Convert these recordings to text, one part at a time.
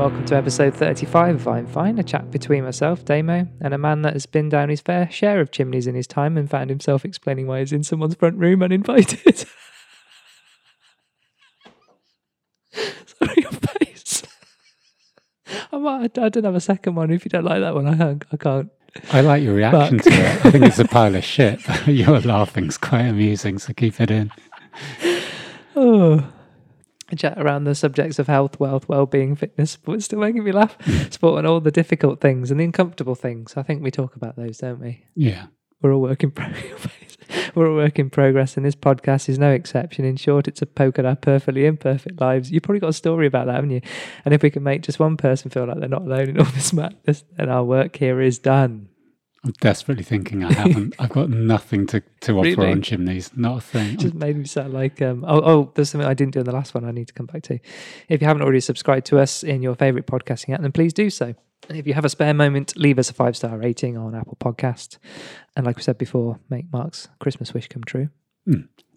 welcome to episode 35 of I'm Fine, a chat between myself, Damo, and a man that has been down his fair share of chimneys in his time and found himself explaining why he's in someone's front room uninvited. Sorry, your face. I, might, I don't have a second one. If you don't like that one, I can't. I can't. I like your reaction Fuck. to it. I think it's a pile of shit. but Your laughing's quite amusing, so keep it in. Oh. Chat around the subjects of health, wealth, well-being, fitness, but it's still making me laugh. Sport and all the difficult things and the uncomfortable things. I think we talk about those, don't we? Yeah. We're all work in progress. We're all work in progress, and this podcast is no exception. In short, it's a poke at our perfectly imperfect lives. You've probably got a story about that, haven't you? And if we can make just one person feel like they're not alone in all this madness, then our work here is done. I'm desperately thinking I haven't. I've got nothing to, to offer Really? on chimneys. Not a thing. just made me sound like um oh oh there's something I didn't do in the last one I need to come back to. If you haven't already subscribed to us in your favorite podcasting app, then please do so. And if you have a spare moment, leave us a five star rating on Apple Podcast. And like we said before, make Mark's Christmas wish come true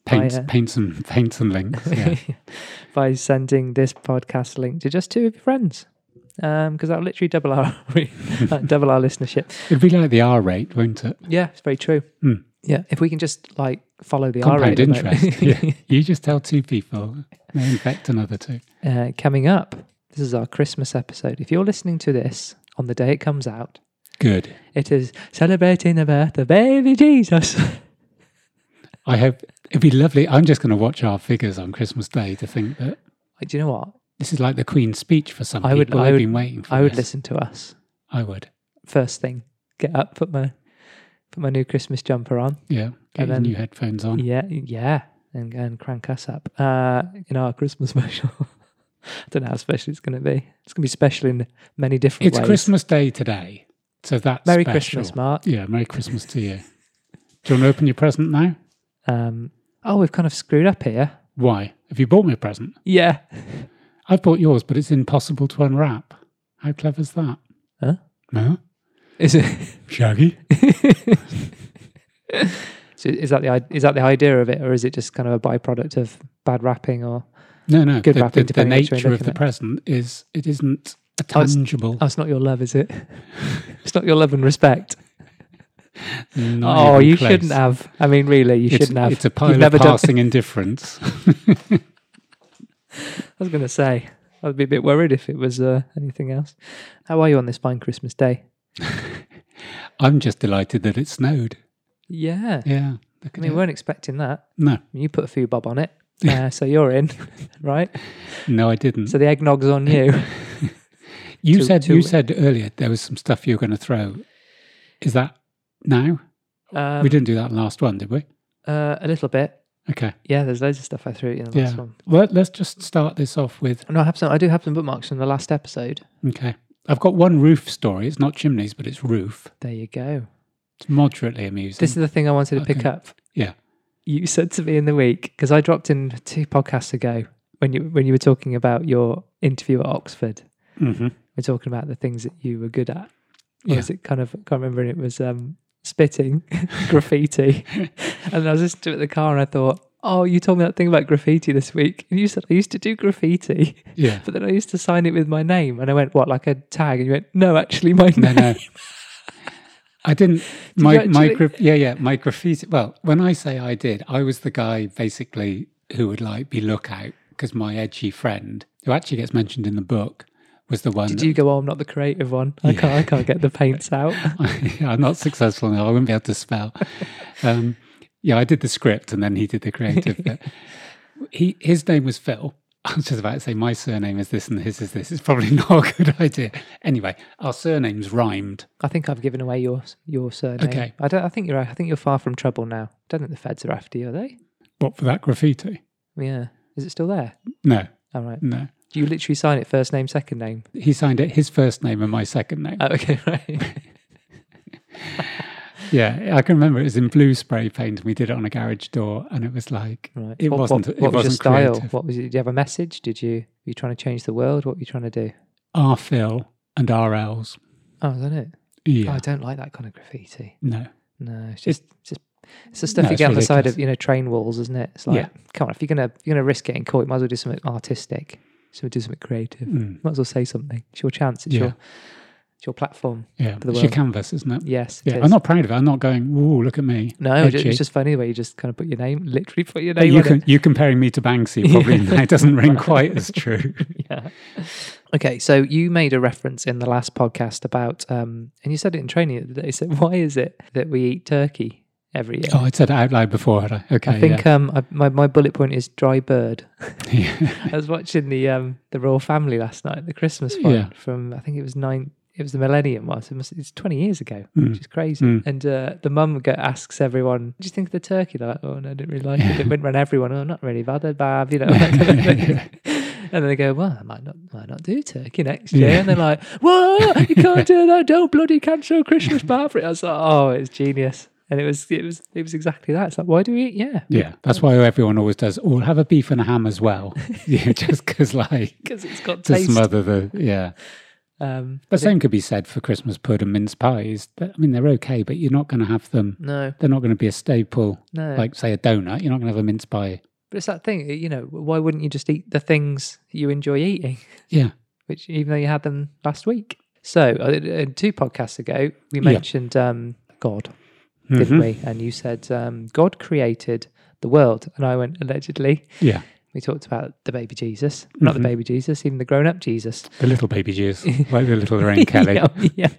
paint, I, uh, paint some paint some links. Yeah. by sending this podcast link to just two of your friends. Um, because that'll literally double our uh, double our listenership. It'd be like the R rate, won't it? Yeah, it's very true. Hmm. Yeah, if we can just like follow the R Compound rate interest. yeah. You just tell two people, they infect another two. uh, coming up. This is our Christmas episode. If you're listening to this on the day it comes out, Good. it is celebrating the birth of baby Jesus. I hope it'd be lovely. I'm just going to watch our figures on Christmas Day to think that do you know what? This is like the Queen's speech for some I would- people. I I've would- been waiting for I would this. listen to us I would. first thing. Get up, put my put my new Christmas jumper on. Yeah. Get And your then- new headphones on. Yeah, yeah, and and crank us up. Uh, in our Christmas special. I don't know how special it's going to be. It's going to be special in many different It's ways. Christmas Day today. So that's Merry special. Christmas, Mark. Yeah, Merry Christmas to you. Do you want to open your present now? Um, oh, we've kind of screwed up here. Why? Have you bought me a present? Yeah. I've bought yours, but it's impossible to unwrap. How clever's that? Huh? Huh? Is it? Shaggy? so is that the is that the idea of it, or is it just kind of a byproduct of bad wrapping? Or No, no. Good the, wrapping, the, the depending on which way nature of the present is it isn't a Oh, it's- tangible. oh, it's not your love, is it? it's not your love and respect. not oh, you close. shouldn't have. I mean, really, you It's, shouldn't have. it's a You've pile of never done- passing indifference. I was going to say, I'd be a bit worried if it was uh, anything else. How are you on this fine Christmas day? I'm just delighted that it snowed. Yeah. Yeah. I mean, we weren't expecting that. no, you put a few bob on it, uh, so you're in, right? no, I didn't. So the eggnog's on you. You to- said to- you said earlier there was some stuff you were going to throw. Is that now? Um, we didn't do that last one, did we? uh, a little bit. Okay. Yeah, there's loads of stuff I threw you in the last Yeah. one. Well, let's just start this off with. No, I have some. I do have some bookmarks from the last episode. Okay. I've got one roof story. It's not chimneys, but it's roof. There you go. It's moderately amusing. This is the thing I wanted to pick Okay. up. Yeah. You said to me in the week because I dropped in two podcasts ago when you when you were talking about your interview at Oxford. hmm We're talking about the things that you were good at. Or Yeah. was it kind of? I can't remember. And it was um, spitting, graffiti, and I was listening to it in the car, and I thought, "Oh, you told me that thing about graffiti this week." And you said I used to do graffiti, Yeah. but then I used to sign it with my name. And I went, "What, like a tag?" And you went, "No, actually, my No, name." no. I didn't. you my my gra- yeah yeah my graffiti. Well, when I say I did, I was the guy basically who would like be lookout because my edgy friend, who actually gets mentioned in the book, was the one. Did that- you go? Oh, I'm not the creative one. I can't. I can't get the paints out. I'm not successful now. I wouldn't be able to spell. Um, yeah, I did the script and then he did the creative bit. He his name was Phil. I was just about to say my surname is this and his is this. It's probably not a good idea. Anyway, our surnames rhymed. I think I've given away your your surname. Okay. I don't. I think you're. I think you're far from trouble now. I don't think the feds are after you, are they? What for that graffiti? Yeah. Is it still there? No, All right. no. Do you literally sign it first name, second name? He signed it his first name and my second name. Oh, okay, right. yeah, I can remember it was in blue spray paint and we did it on a garage door and it was like right. It what, wasn't- What, it was your wasn't style? creative. What was it? Did you have a message? Did you? Were you trying to change the world? What were you trying to do? R Phil and RLs. Oh, is that it? Yeah. Oh, I don't like that kind of graffiti. no. No, it's just, it's just it's the stuff No, you get on the side of you know train walls, isn't it? It's like, Yeah. come on, if you're gonna if you're gonna risk getting caught, you might as well do something artistic. So do something creative. Mm. Might as well say something. It's your chance. It's Yeah. your it's your platform. Yeah, For the it's your canvas, isn't it? Yes. it Yeah, is. I'm not proud of it. I'm not going. Ooh, look at me. No, it's edgy." it's just funny the way you just kind of put your name, literally put your name you can, you comparing me to Banksy probably that doesn't ring quite as true. Yeah. Okay, so you made a reference in the last podcast about, um, and you said it in training the other day. So why is it that we eat turkey every year? Oh, I said it out loud before, had I? Okay. I think um, I, my my bullet point is dry bird. yeah. yeah. I was watching the um the royal family last night, the Christmas one Yeah. from I think it was nine. It was the millennium one. So it must, it's twenty years ago, Mm. which is crazy. Mm. And uh, the mum go, asks everyone, "What do you think of the turkey?" They're like, "Oh no, I didn't really like it." It went around everyone. Oh, not really bad, bad, you know. that kind of thing. and then they go, "Well, I might not, might not do turkey next year." Yeah. And they're like, "What? You can't do that! Don't bloody cancel Christmas party!" I was like, "Oh, it's genius." And it was, it was, it was exactly that. It's like, why do we eat? Yeah, Yeah, that's why everyone always does. Oh, we'll have a beef and a ham as well. yeah, just because like because it's got to taste. smother the yeah. Um, The but it- same could be said for Christmas pudding, mince pies. But, I mean, they're okay, but you're not going to have them. no, They're not going to be a staple, no. like say a donut. You're not going to have a mince pie. But it's that thing, you know, why wouldn't you just eat the things you enjoy eating, Yeah, which even though you had them last week? So, uh, uh, two podcasts ago, we Yeah. mentioned um, God, didn't Mhm. we? And you said um, God created the world. And I went, allegedly. Yeah, We talked about the baby Jesus, not Mhm. the baby Jesus, even the grown up Jesus. the little baby Jesus, like the little Lorraine Kelly. yeah, yeah.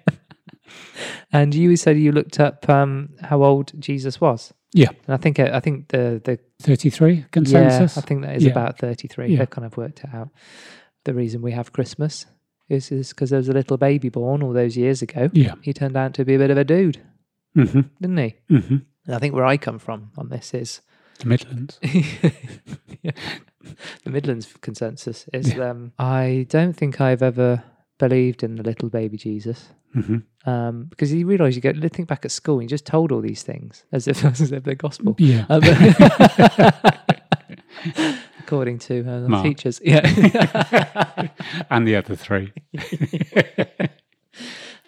and you said you looked up um, how old Jesus was. Yeah. And I think I think the the Thirty-three consensus. Yeah, I think that is Yeah. about 33. Yeah. They've kind of worked it out. The reason we have Christmas is because there was a little baby born all those years ago. yeah. He turned out to be a bit of a dude, hmm didn't he? hmm And I think where I come from on this is The Midlands. Yeah. the Midlands consensus is um, I don't think I've ever believed in the little baby Jesus. hmm Um, because you realise you go think back at school and you just told all these things as if as if they're gospel. Yeah. Um, according to uh, the teachers. Yeah. and the other three.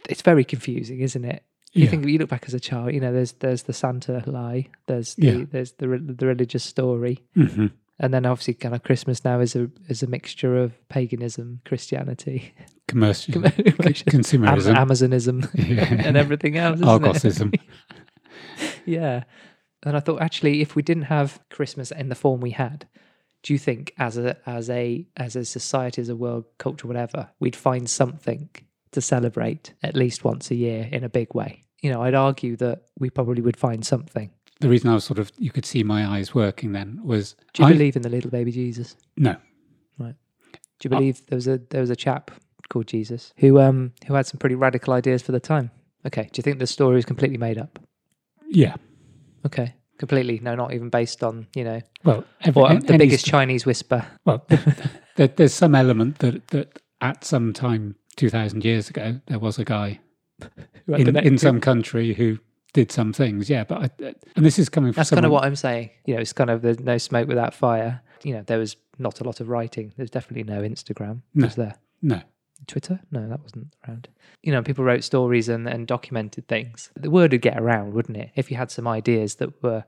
it's very confusing, isn't it? You Yeah. think you look back as a child, you know, there's there's the Santa lie, there's the Yeah. there's the re- the religious story, hmm and then obviously kind of Christmas now is a is a mixture of paganism, Christianity, Commercial. Am- Consumerism. Amazonism, Yeah. and everything else. Argosism. yeah. And I thought actually, if we didn't have Christmas in the form we had, do you think as a as a as a society, as a world culture, whatever, we'd find something to celebrate at least once a year in a big way? You know, I'd argue that we probably would find something. The reason I was sort of, you could see my eyes working then was. Do you I- believe in the little baby Jesus? No. Right. Do you believe there was a there was a chap called Jesus who um who had some pretty radical ideas for the time? Okay. Do you think the story is completely made up? Yeah. Okay. Completely. No, not even based on you know Well, every, or an- the biggest st- Chinese whisper. well, there, there's some element that, that at some time, 2,000 years ago, there was a guy in, in some country who did some things. Yeah. But, I, and this is coming from That's kind of what I'm saying. You know, it's kind of there's no smoke without fire. You know, there was not a lot of writing. There's definitely no Instagram. No. Was there? No. Twitter? No, that wasn't around. You know, people wrote stories and, and documented things. The word would get around, wouldn't it? If you had some ideas that were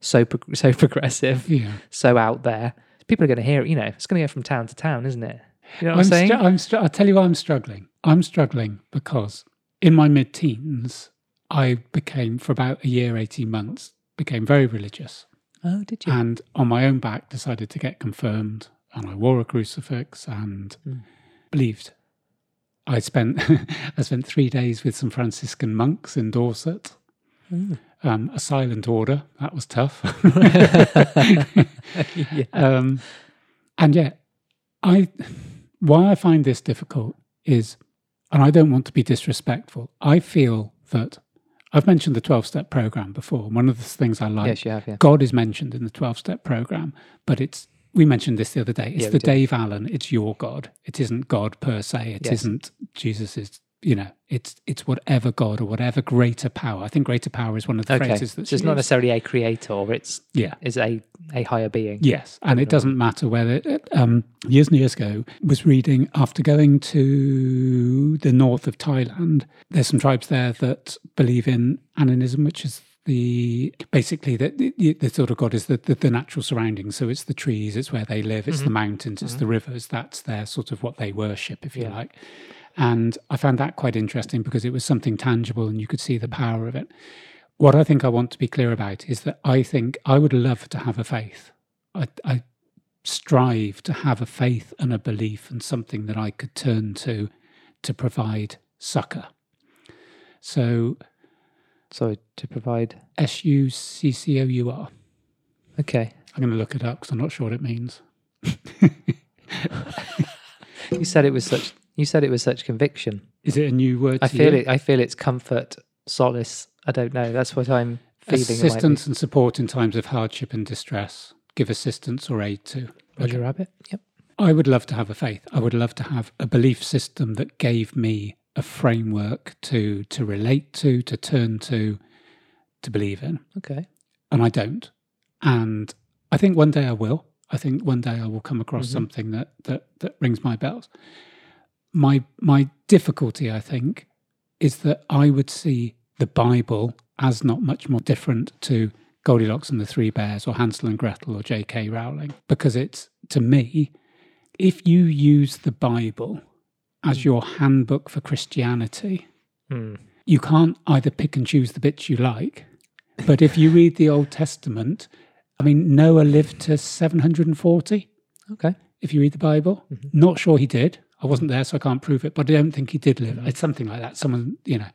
so pro- so progressive, Yeah. so out there, people are going to hear it. You know, it's going to go from town to town, isn't it? You know what I'm, I'm, saying? str- I'm str- I'll tell you why I'm struggling. I'm struggling because in my mid teens, I became, for about a year, 18 months, became very religious. oh, did you? And on my own back, decided to get confirmed. And I wore a crucifix and Mm. believed. I spent I spent three days with some Franciscan monks in Dorset. Mm. Um, a silent order that was tough. yeah. um, and yet, I why I find this difficult is, and I don't want to be disrespectful. I feel that I've mentioned the twelve step program before. One of the things I like, Yes, you have. Yeah. God is mentioned in the twelve step program, but it's we mentioned this the other day. It's Yeah, the. Dave Allen. It's your God. It isn't God per se. It Yes. not Jesus. Is you know, it's it's whatever God or whatever greater power. I think greater power is one of the Okay. phrases So that's it's not necessarily a creator. It's yeah. is a a higher being. Yes, and it doesn't matter whether um, years and years ago was reading after going to the north of Thailand. There's some tribes there that believe in Animism, which is the basically the, the, the sort of God is the, the, the natural surroundings. So it's the trees, it's where they live, it's the mountains, it's the rivers. That's their sort of what they worship, if you Yeah. like. And I found that quite interesting because it was something tangible and you could see the power of it. What I think I want to be clear about is that I think I would love to have a faith. I, I strive to have a faith and a belief and something that I could turn to to provide succor. So So to provide. S U C C O U R. Okay. I'm going to look it up because I'm not sure what it means. You said it was such. You said it was such conviction. Is it a new word? I to feel you? it. I feel it's comfort, solace. I don't know. That's what I'm feeling. Assistance and support in times of hardship and distress. Give assistance or aid to. Roger Rabbit. Yep. I would love to have a faith. I would love to have a belief system that gave me a framework to to relate to, to turn to, to believe in. Okay. And I don't. And I think one day I will. I think one day I will come across Mhm. something that that that rings my bells. My my difficulty, I think, is that I would see the Bible as not much more different to Goldilocks and the Three Bears or Hansel and Gretel or J.K. Rowling because it's to me, if you use the Bible as your handbook for Christianity, Hmm. you can't either pick and choose the bits you like. But if you read the Old Testament, I mean, Noah lived to 740. Okay. If you read the Bible, Mhm. not sure he did. I wasn't there, so I can't prove it, but I don't think he did live. It's something like that. Someone, you know,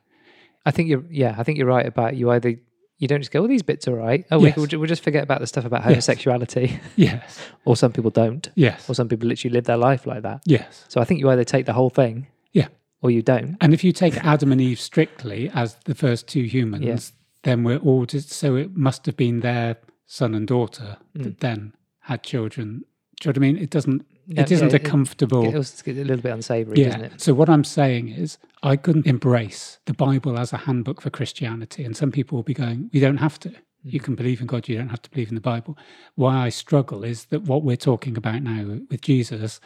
I think you're. Yeah. I think you're right about you either. You don't just go. Well, these bits are right. Oh, we Yes. we'll, we'll just forget about the stuff about homosexuality. yes, or some people don't. yes, Or some people literally live their life like that. yes. So I think you either take the whole thing. Yeah. Or you don't. And if you take Adam and Eve strictly as the first two humans, Yeah. then we're all just so it must have been their son and daughter Mm. that then had children. Do you know what I mean? It doesn't. It isn't yeah, a comfortable. It was a little bit unsavory, Yeah. isn't it? So what I'm saying is, I couldn't embrace the Bible as a handbook for Christianity, and some people will be going, "You don't have to. You Mm. can believe in God. You don't have to believe in the Bible." Why I struggle is that what we're talking about now with Jesus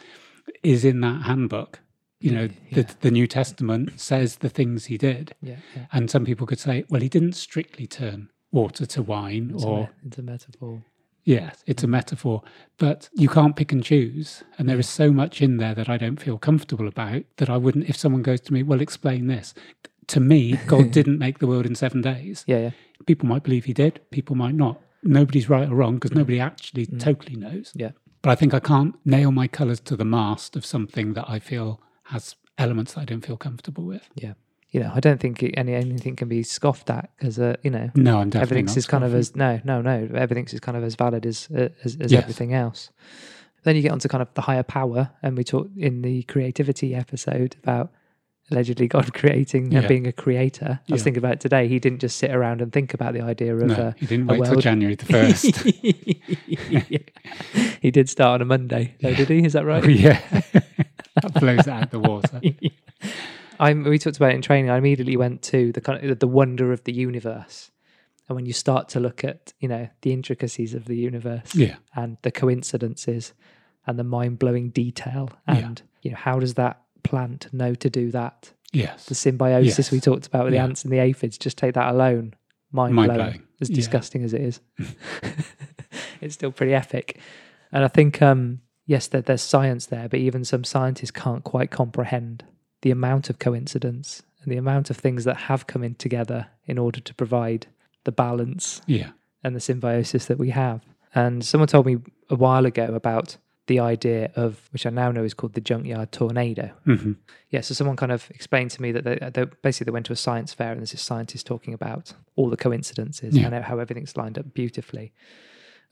is in that handbook. You know, Yeah. the, the New Testament says the things he did, Yeah. and some people could say, "Well, he didn't strictly turn water to wine," It's, a, or me- it's a metaphor. Yes, it's a metaphor, but you can't pick and choose. And there is so much in there that I don't feel comfortable about that I wouldn't, if someone goes to me, well, explain this. To me, God didn't make the world in seven days. Yeah. Yeah. People might believe he did, people might not. Nobody's right or wrong because mm. nobody actually mm. totally knows. Yeah. But I think I can't nail my colours to the mast of something that I feel has elements that I don't feel comfortable with. Yeah. You know, I don't think any anything can be scoffed at because, uh, you know, No, I'm definitely everything's is kind of as no, no, no. Everything's is kind of as valid as uh, as, as Yes. everything else. Then you get onto kind of the higher power, and we talked in the creativity episode about allegedly God creating and being a creator. I was Yeah. thinking about it today. He didn't just sit around and think about the idea of. No, uh, he didn't a wait till world- January the 1st. he did start on a Monday, though, did he? Is that right? Oh, yeah. that blows out the water. I we talked about it in training. I immediately went to the kind of the wonder of the universe, and when you start to look at you know the intricacies of the universe Yeah. and the coincidences and the mind blowing detail, Yeah. and you know how does that plant know to do that? Yes. The symbiosis Yes. we talked about with Yeah. the ants and the aphids. Just take that alone, mind, Mind blowing. blowing. As Yeah. disgusting as it is, it's still pretty epic. And I think um, yes, there, there's science there, but even some scientists can't quite comprehend the amount of coincidence and the amount of things that have come in together in order to provide the balance Yeah. and the symbiosis that we have. And someone told me a while ago about the idea of, which I now know is called the junkyard tornado. hmm Yeah, so someone kind of explained to me that they, they basically they went to a science fair and there's this scientist talking about all the coincidences Yeah. and how everything's lined up beautifully.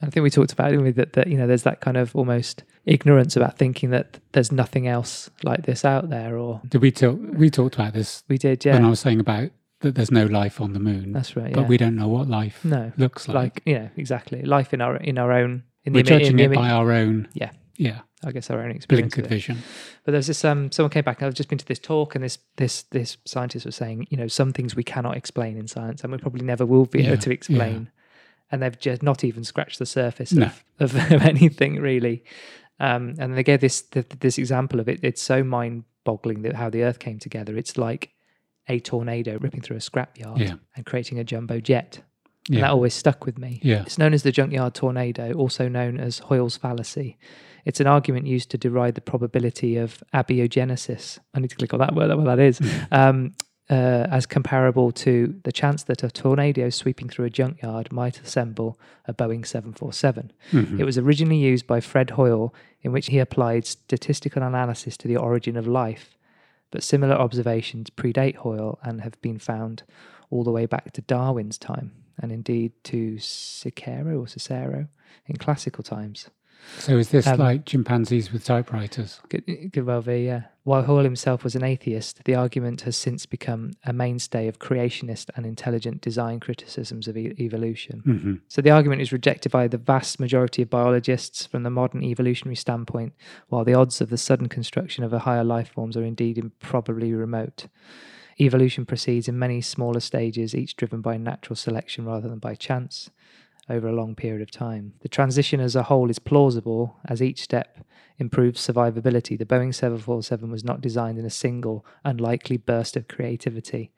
I think we talked about didn't that, that you know there's that kind of almost ignorance about thinking that there's nothing else like this out there, or Did we talk? We talked about this we did, yeah. when I was saying about that there's no life on the moon, that's right, but yeah. we don't know what life no, looks like. like know exactly life in our in our own in We're the, imi- in judging the it by our own, Yeah. yeah, I guess our own experience. blinkered vision. But there's this um someone came back and I've just been to this talk and this this this scientist was saying, you know, some things we cannot explain in science and we probably never will be Yeah, able to explain. And they've just not even scratched the surface No. of, of, anything really. Um, and they gave this this example of it. It's so mind boggling that how the earth came together. It's like a tornado ripping through a scrapyard Yeah. and creating a jumbo jet. And Yeah. that always stuck with me. Yeah. It's known as the junkyard tornado, also known as Hoyle's fallacy. It's an argument used to deride the probability of abiogenesis. I need to click on that word, what that is. um, uh, as comparable to the chance that a tornado sweeping through a junkyard might assemble a Boeing 747. Mhm. It was originally used by Fred Hoyle, in which he applied statistical analysis to the origin of life. But similar observations predate Hoyle and have been found all the way back to Darwin's time, and indeed to Cicero or Cicero in classical times. So is this Um, like chimpanzees with typewriters? Could, could well be, yeah. While Hoyle himself was an atheist, the argument has since become a mainstay of creationist and intelligent design criticisms of e- evolution. hmm So the argument is rejected by the vast majority of biologists from the modern evolutionary standpoint, while the odds of the sudden construction of a higher life forms are indeed improbably remote. Evolution proceeds in many smaller stages, each driven by natural selection rather than by chance, over a long period of time. The transition as a whole is plausible as each step improves survivability. The Boeing 747 was not designed in a single, unlikely burst of creativity,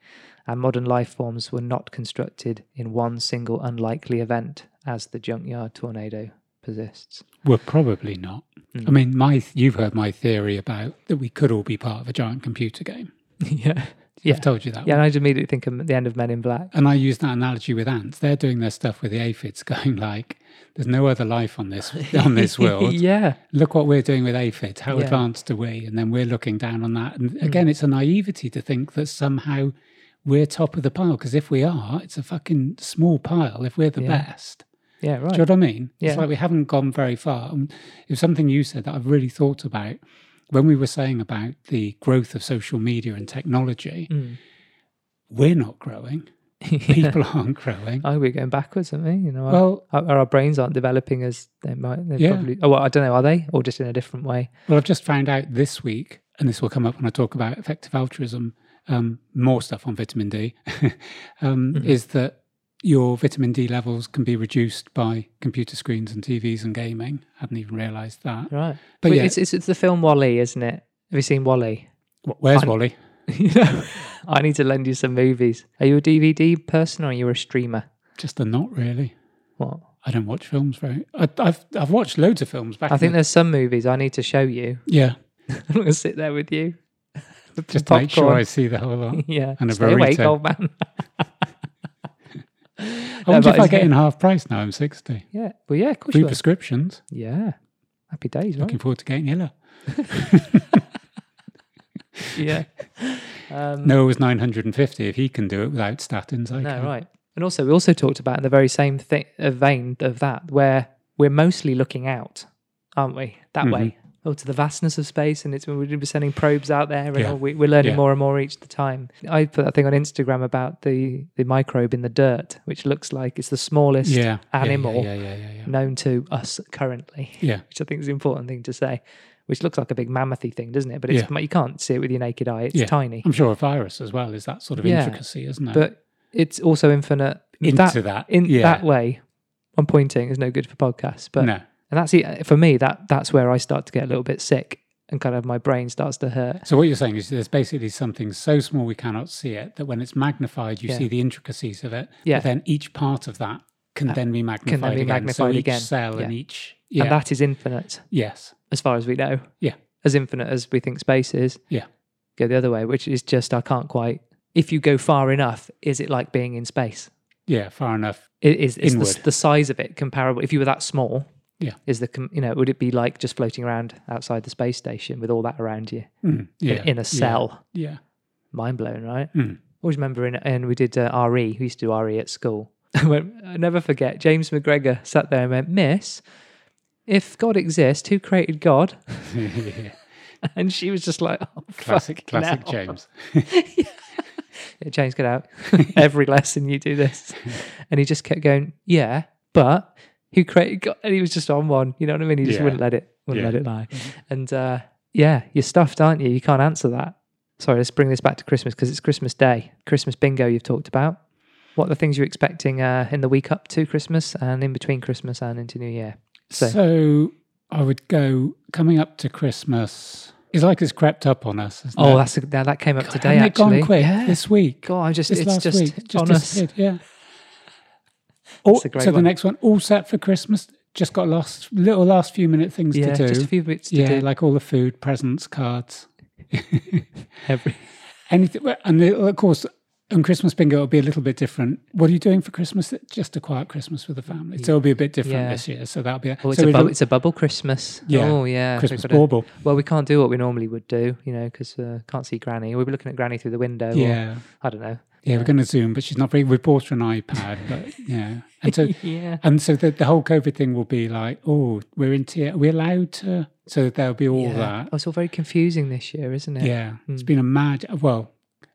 and modern life forms were not constructed in one single unlikely event, as the junkyard tornado persists. Well, probably not. Mm. I mean, my you've heard my theory about that we could all be part of a giant computer game. yeah. Yeah. I've told you that. Yeah, one. and I just immediately think of the end of Men in Black. And I use that analogy with ants. They're doing their stuff with the aphids, going like, "There's no other life on this on this world. yeah. Look what we're doing with aphids. How Yeah. advanced are we?" And then we're looking down on that. And Mm. again, it's a naivety to think that somehow we're top of the pile. Because if we are, it's a fucking small pile. If we're the Yeah. best, Yeah, right. do you know what I mean? Yeah. It's like we haven't gone very far. It was something you said that I've really thought about when we were saying about the growth of social media and technology. Mm. We're not growing. Yeah. People aren't growing. Oh, we're going backwards, aren't we? You know, our, Well, our, our brains aren't developing as they might. They Yeah. probably. Oh, well, I don't know. Are they, or just in a different way? Well, I've just found out this week, and this will come up when I talk about effective altruism, um, more stuff on vitamin D, um, Mhm. is that your vitamin D levels can be reduced by computer screens and TVs and gaming. I hadn't even realised that. Right. But Wait, yeah, it's, it's it's the film WALL-E, isn't it? Have you seen WALL-E? where's I'm- Wally? you know, I need to lend you some movies. Are you a DVD person or are you a streamer? Just a not really. What? I don't watch films very. I, I've I've watched loads of films back. I think the- there's some movies I need to show you. yeah, I'm going to sit there with you. just to make sure. I see the whole lot. yeah. and a Stay awake, burrito. old man. I wonder but if I get in half price now. I'm sixty. Yeah. Well, yeah, of course Free prescriptions. Yeah. Happy days, right? Looking forward to getting Hilla. yeah. Um, No, it was 950. If he can do it without statins, I No, can. right. And also, we also talked about in the very same thing, vein of that, where we're mostly looking out, aren't we? That Mhm. way, oh, to the vastness of space, and it's when we're sending probes out there, and Yeah. all we, we're learning Yeah. more and more each the time. I put that thing on Instagram about the the microbe in the dirt, which looks like it's the smallest Yeah. animal known to us currently, yeah. which I think is an important thing to say. Which looks like a big mammothy thing, doesn't it? But it's, you can't see it with your naked eye. It's tiny, I'm sure a virus as well is that sort of intricacy, isn't it? but it's also infinite. Into that, that, in that way, I'm pointing is no good for podcasts, but no. And that's it for me that that's where I start to get a little bit sick and kind of my brain starts to hurt. So what you're saying is there's basically something so small we cannot see it that when it's magnified, you Yeah. see the intricacies of it. Yeah. But then each part of that can Uh, then be magnified can then be again. magnified so each again. cell and each yeah. And that is infinite yes. as far as we know. Yeah. As infinite as we think space is. Yeah. Go the other way, which is just I can't quite. If you go far enough, is it like being in space? Yeah, far enough. It is is the, the size of it comparable? If you were that small, Yeah. is the com- you know would it be like just floating around outside the space station with all that around you Mm, in- yeah. in, a cell? Yeah. Mind blowing, right? Mm. always remember in and we did uh, RE. We used to do RE at school. I went, I never forget. James McGregor sat there and went, "Miss, if God exists, who created God?" yeah. And she was just like, oh, Classic, classic hell." James. Yeah, James, get out. Every lesson you do this, and he just kept going, "Yeah, but who created God?" And he was just on one. You know what I mean? He just Yeah. wouldn't let it, wouldn't Yeah. let it lie. And uh, yeah, you're stuffed, aren't you? You can't answer that. Sorry, let's bring this back to Christmas because it's Christmas Day. Christmas bingo you've talked about. What are the things you're expecting uh, in the week up to Christmas and in between Christmas and into New Year? So- So, I would go coming up to Christmas. It's like it's crept up on us. Isn't Oh, it? that's now that came up God, today. actually, gone quick Yeah. this week. God, I'm just This it's just week, just on us. Yeah. All, That's a great so the next one, all set for Christmas. Just got last little last few minute things Yeah, to do. just a few bits to yeah, do. like all the food, presents, cards, Every, anything. And of course, on Christmas bingo, it'll be a little bit different. What are you doing for Christmas? Just a quiet Christmas with the family. So it'll be a bit different Yeah. this year. So that'll be. oh, it's, so a bubble, it's a bubble Christmas. Yeah, Oh, yeah. Christmas bauble. Well, we can't do what we normally would do, you know, because uh, can't see Granny. We'll be looking at Granny through the window. or- Yeah. I don't know. Yeah, we're going to Zoom, but she's not very. We bought her an iPad, but yeah, and so yeah. and so the, the whole COVID thing will be like, oh, we're into it. Are we allowed to? So there'll be all yeah. that. Oh, it's all very confusing this year, isn't it? Yeah, it's hmm. been a mad. Well,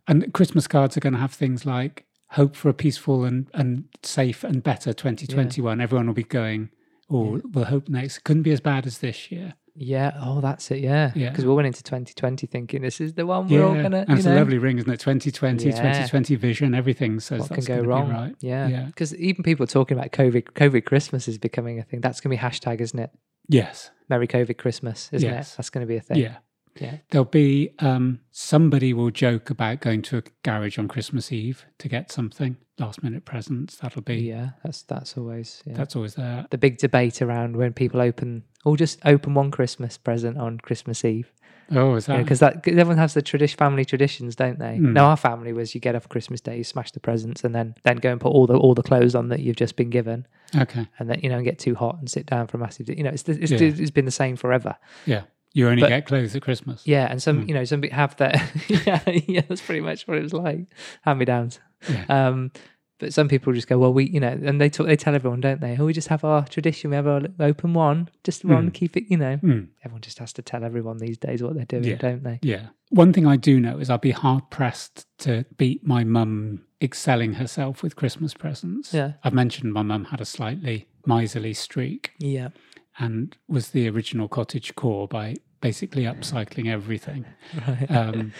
and Christmas cards are going to have things like hope for a peaceful and and safe and better 2021. Everyone will be going. Oh, we'll hope next. Couldn't be as bad as this year. Yeah. Oh, that's it. Yeah. Yeah. Because we went into 2020 thinking this is the one we're all gonna. and it's know, a lovely ring, isn't it? 2020, Yeah. 2020 vision, everything says what can go wrong? Right. Yeah. Yeah. Because even people talking about COVID, COVID Christmas is becoming a thing. That's going to be hashtag, isn't it? Yes. Merry COVID Christmas, isn't Yes. it? That's going to be a thing. Yeah. Yeah. There'll be um, somebody will joke about going to a garage on Christmas Eve to get something last minute presents. That'll be Yeah. That's that's always. Yeah. that's always there. the big debate around when people open or just open one Christmas present on Christmas Eve. Oh, is that? because that cause everyone has the tradition family traditions, don't they? Mm. Now our family was you get off Christmas Day, you smash the presents, and then then go and put all the all the clothes on that you've just been given, okay. and then you know and get too hot and sit down for a massive. You know, it's the- it's, Yeah. it's been the same forever. Yeah. You only But- get clothes at Christmas. Yeah, and some Mm. you know some people have that. yeah, yeah, that's pretty much what it was like. Hand me downs. Yeah. Um, but some people just go, well, we, you know, and they talk, they tell everyone, don't they? Oh, we just have our tradition. We have our open one, just one, Mm. keep it. You know, Mm, everyone just has to tell everyone these days what they're doing, Yeah. don't they? yeah. One thing I do know is I'd be hard pressed to beat my mum excelling herself with Christmas presents. Yeah. I've mentioned my mum had a slightly miserly streak Yeah. and was the original cottage core by basically upcycling everything. Right. Um,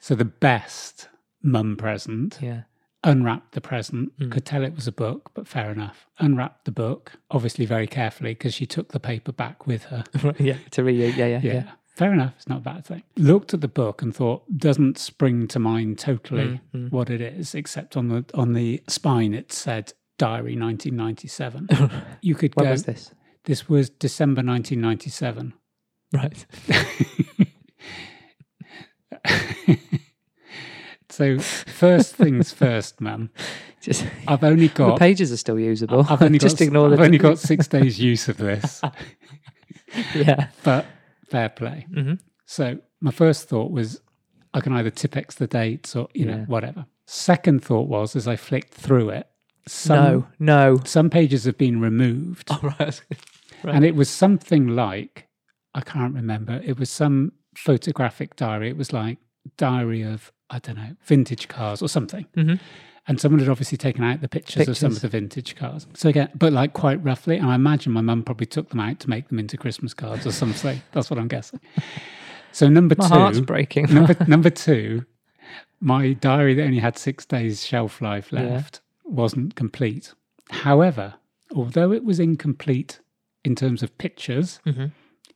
so the best mum present yeah. unwrapped the present, Mm. could tell it was a book, but fair enough. Unwrapped the book, obviously very carefully because she took the paper back with her. yeah. To read. Yeah. Yeah. Yeah. Yeah. Fair enough. It's not a bad thing. Looked at the book and thought, doesn't spring to mind totally Mm, mm. what it is, except on the on the spine it said Diary 1997. you could When go. was this? This was December 1997. Right. so first things first, mum. Just I've only the got pages are still usable. I've only just got, ignore I've the. only got six days use of this, yeah. but fair play. hmm So my first thought was I can either Tipp-Ex the dates or you know whatever. Second thought was as I flicked through it, some No. No. some pages have been removed, Oh, right. right. and it was something like I can't remember. It was some photographic diary. It was like diary of I don't know vintage cars or something. Mhm. And someone had obviously taken out the pictures, of some of the vintage cars. So again, but like quite roughly, and I imagine my mum probably took them out to make them into Christmas cards or something. That's what I'm guessing. So number My two, heart's breaking. number number two, my diary that only had six days shelf life Yeah. left wasn't complete. However, although it was incomplete in terms of pictures, Mhm.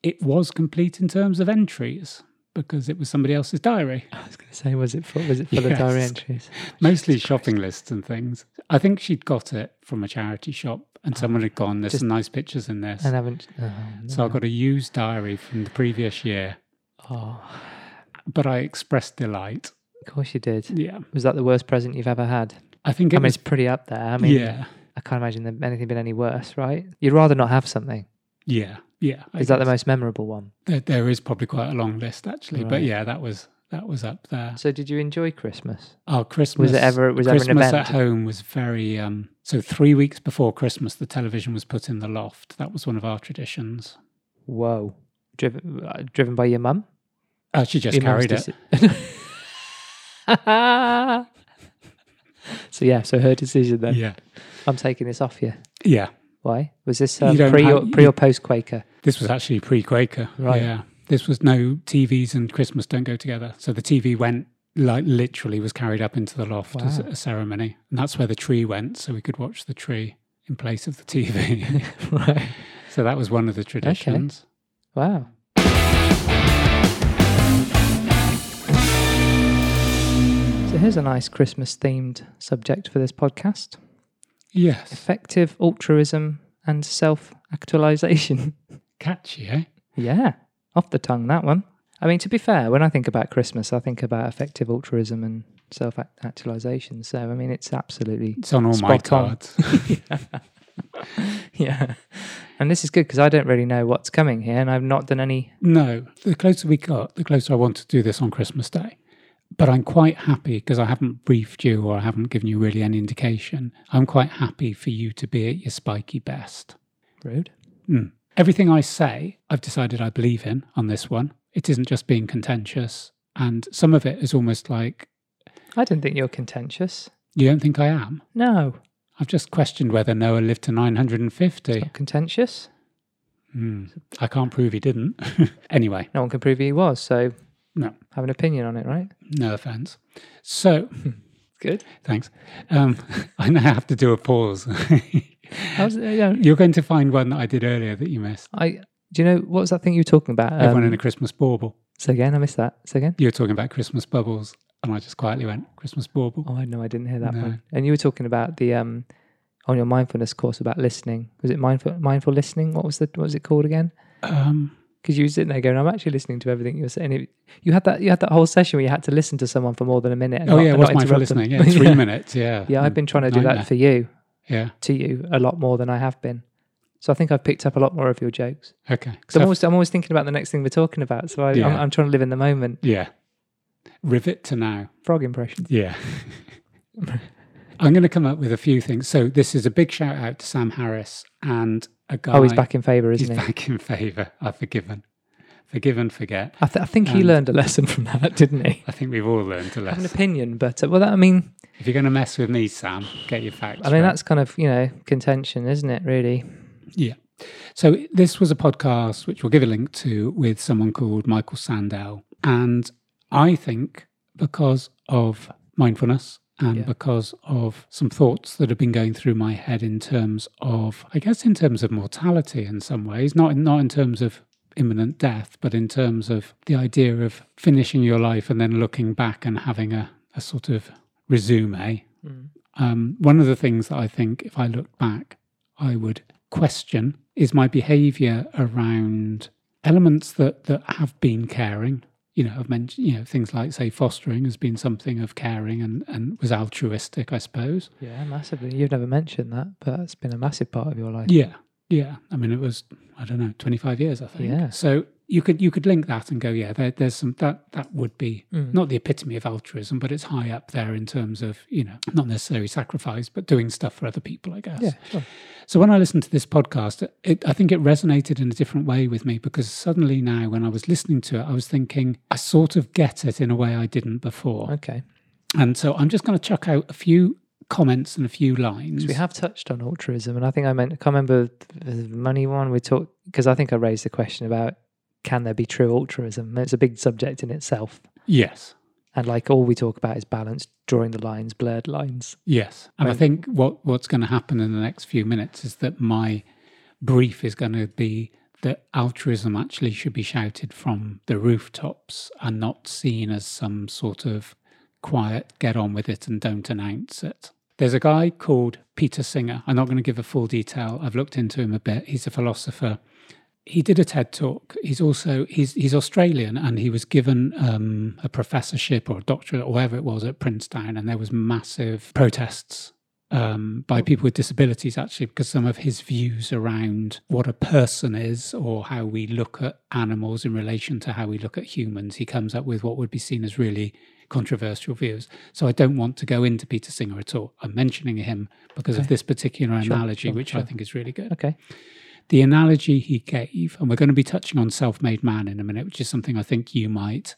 It was complete in terms of entries because it was somebody else's diary. I was going to say, was it for was it for the diary entries? Mostly Jesus shopping lists and things. I think she'd got it from a charity shop and oh, someone had gone, There's Just- some nice pictures in this. And haven't. Oh, So I no. got a used diary from the previous year, Oh, but I expressed delight. of course you did. Yeah. Was that the worst present you've ever had? I think I it mean, was. it's pretty up there. I mean, yeah. I can't imagine anything been any worse, right? You'd rather not have something. Yeah. Yeah. I Is that the most memorable one? There, there is probably quite a long list actually, but yeah, that was that was up there. So, did you enjoy Christmas? Oh, Christmas! Was it ever? Was ever an Christmas event? at home was very. Um, so three weeks before Christmas, the television was put in the loft. That was one of our traditions. Whoa, driven uh, driven by your mum? Uh, she just Your carried it. so yeah, so her decision then. Yeah, I'm taking this off you. yeah. Why was this um, pre have- or, pre you- or post Quaker? This was actually pre-Quaker. Right. Yeah, this was no TVs and Christmas don't go together. So the TV went like literally was carried up into the loft as a ceremony, and that's where the tree went, so we could watch the tree in place of the TV. right. so that was one of the traditions. Wow. So here's a nice Christmas themed subject for this podcast. Yes. Effective altruism and self actualization. Catchy, eh? yeah, off the tongue, that one. I mean, to be fair, when I think about Christmas, I think about effective altruism and self actualization. So, I mean, it's absolutely, It's on all my cards. yeah. And this is good because I don't really know what's coming here and I've not done any. No, the closer we got, the closer I want to do this on Christmas Day. But I'm quite happy because I haven't briefed you or I haven't given you really any indication. I'm quite happy for you to be at your spiky best. Rude. Mm. Everything I say, I've decided I believe in on this one. It isn't just being contentious. And some of it is almost like, I don't think you're contentious. you don't think I am? No, I've just questioned whether Noah lived to 950. not contentious. Hmm. I can't prove he didn't. anyway, No one can prove he was. So, No. have an opinion on it, right? no offense. So, Good. thanks. Um, I now have to do a pause. How's, uh, yeah, You're going to find one that I did earlier that you missed. I do you know what was that thing you were talking about? Everyone Um, in a Christmas bauble. so again, I missed that. So again. You were talking about Christmas bubbles, and I just quietly went, Christmas bauble. Oh, no, I didn't hear that No. one. And you were talking about the um on your mindfulness course about listening. Was it mindful mindful listening? What was the what was it called again? Um, Because you were sitting there going, "I'm actually listening to everything you were saying." It- You had that you had that whole session where you had to listen to someone for more than a minute. and oh, not- yeah, what's mindful listening? Yeah, three minutes. Yeah. Yeah, I've been trying to do Nightmare. that for you Yeah. to you a lot more than I have been. So I think I've picked up a lot more of your jokes. Okay. Because So I'm always I'm always thinking about the next thing we're talking about. So I, I'm, Yeah. I'm trying to live in the moment. yeah. Rivet to now. Frog impression. Yeah. I'm going to come up with a few things. So this is a big shout out to Sam Harris and a guy. Oh, he's back in favour, He's isn't he? He's back in favour. I've forgiven. Forgive and forget. I, th- I think he And- learned a lesson from that, didn't he? I think we've all learned a I have an lesson. opinion, but uh, well, that, I mean, If you're going to mess with me, Sam, get your facts. I mean, right. that's kind of you know contention, isn't it? Really? Yeah. So this was a podcast which we'll give a link to with someone called Michael Sandel. And I think because of mindfulness and Yeah. because of some thoughts that have been going through my head in terms of, I guess, in terms of mortality in some ways, not in, not in terms of imminent death, but in terms of the idea of finishing your life and then looking back and having a, a sort of resume Mm. um, one of the things that I think, if I look back, I would question is my behaviour around elements that that have been caring. You know, I've mentioned, you know, things like say fostering has been something of caring and and was altruistic, I suppose. Yeah, massively. You've never mentioned that, but it's been a massive part of your life. Yeah, yeah. I mean, it was I don't know, twenty five years, I think. Yeah. So you could you could link that and go, yeah, there, there's some that that would be Mm. not the epitome of altruism, but it's high up there in terms of you know not necessarily sacrifice, but doing stuff for other people, I guess. Yeah, sure. So when I listened to this podcast, it, I think it resonated in a different way with me because suddenly now, when I was listening to it, I was thinking I sort of get it in a way I didn't before. Okay. And so I'm just going to chuck out a few comments and a few lines. we have touched on altruism, and I think I meant I can't remember the money one we talked because I think I raised the question about can there be true altruism? It's a big subject in itself, yes, and like all we talk about is balance, drawing the lines, blurred lines. yes. And I think what what's going to happen in the next few minutes is that my brief is going to be that altruism actually should be shouted from the rooftops and not seen as some sort of quiet, get on with it and don't announce it. There's a guy called Peter Singer. I'm not going to give a full detail. I've looked into him a bit. He's a philosopher. He did a TED talk. He's also he's he's Australian and he was given um, a professorship or a doctorate or whatever it was at Princeton, and there was massive protests um, by people with disabilities actually because some of his views around what a person is or how we look at animals in relation to how we look at humans, he comes up with what would be seen as really controversial views. So I don't want to go into Peter Singer at all. I'm mentioning him because of this particular Sure, analogy, sure, which I think is really good. Okay. The analogy he gave, and we're going to be touching on self made man in a minute, which is something I think you might,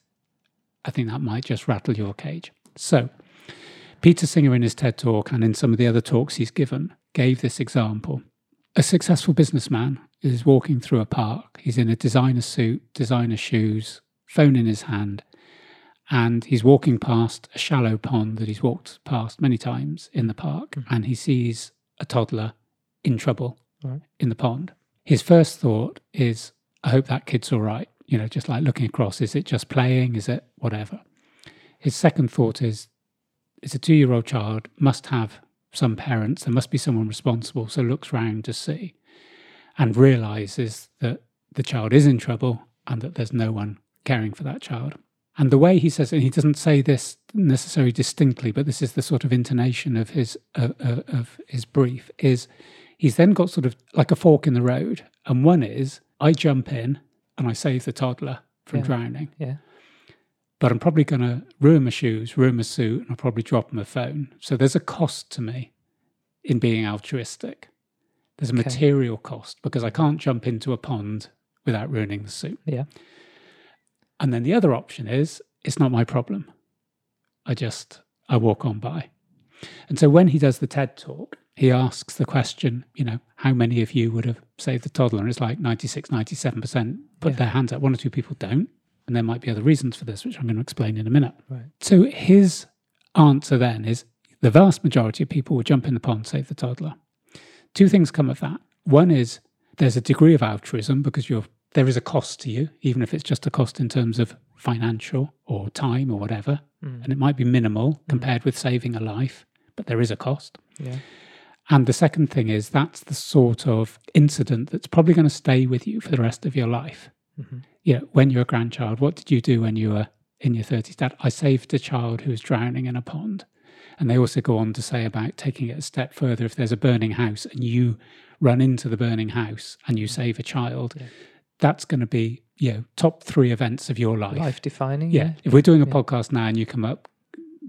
I think that might just rattle your cage. So, Peter Singer in his TED talk and in some of the other talks he's given gave this example. A successful businessman is walking through a park. He's in a designer suit, designer shoes, phone in his hand, and he's walking past a shallow pond that he's walked past many times in the park, hmm. and he sees a toddler in trouble Right. in the pond. His first thought is, I hope that kid's all right. You know, just like looking across, is it just playing? Is it whatever? His second thought is, it's a two year old child, must have some parents, there must be someone responsible. So looks round to see and realizes that the child is in trouble and that there's no one caring for that child. And the way he says it, he doesn't say this necessarily distinctly, but this is the sort of intonation of his uh, uh, of his brief. Is he's then got sort of like a fork in the road, and one is I jump in and I save the toddler from Yeah. drowning, Yeah. but I'm probably going to ruin my shoes, ruin my suit, and I'll probably drop my phone. So there's a cost to me in being altruistic. There's a Okay. material cost because I can't jump into a pond without ruining the suit. Yeah. And then the other option is it's not my problem. I just I walk on by. And so when he does the TED talk, he asks the question, you know, how many of you would have saved the toddler? And it's like 96, 97% put Yeah. their hands up. One or two people don't. And there might be other reasons for this, which I'm going to explain in a minute. Right. So his answer then is the vast majority of people will jump in the pond, save the toddler. Two things come of that. One is there's a degree of altruism because you're there is a cost to you, even if it's just a cost in terms of financial or time or whatever. Mm. And it might be minimal compared with saving a life, but there is a cost. Yeah. And the second thing is that's the sort of incident that's probably going to stay with you for the rest of your life. Mhm. You know, when you're a grandchild, what did you do when you were in your 30s? Dad, I saved a child who was drowning in a pond. And they also go on to say about taking it a step further. If there's a burning house and you run into the burning house and you save a child, Yeah. That's going to be, you know, top three events of your life. Life defining. Yeah. If we're doing a Yeah. podcast now and you come up,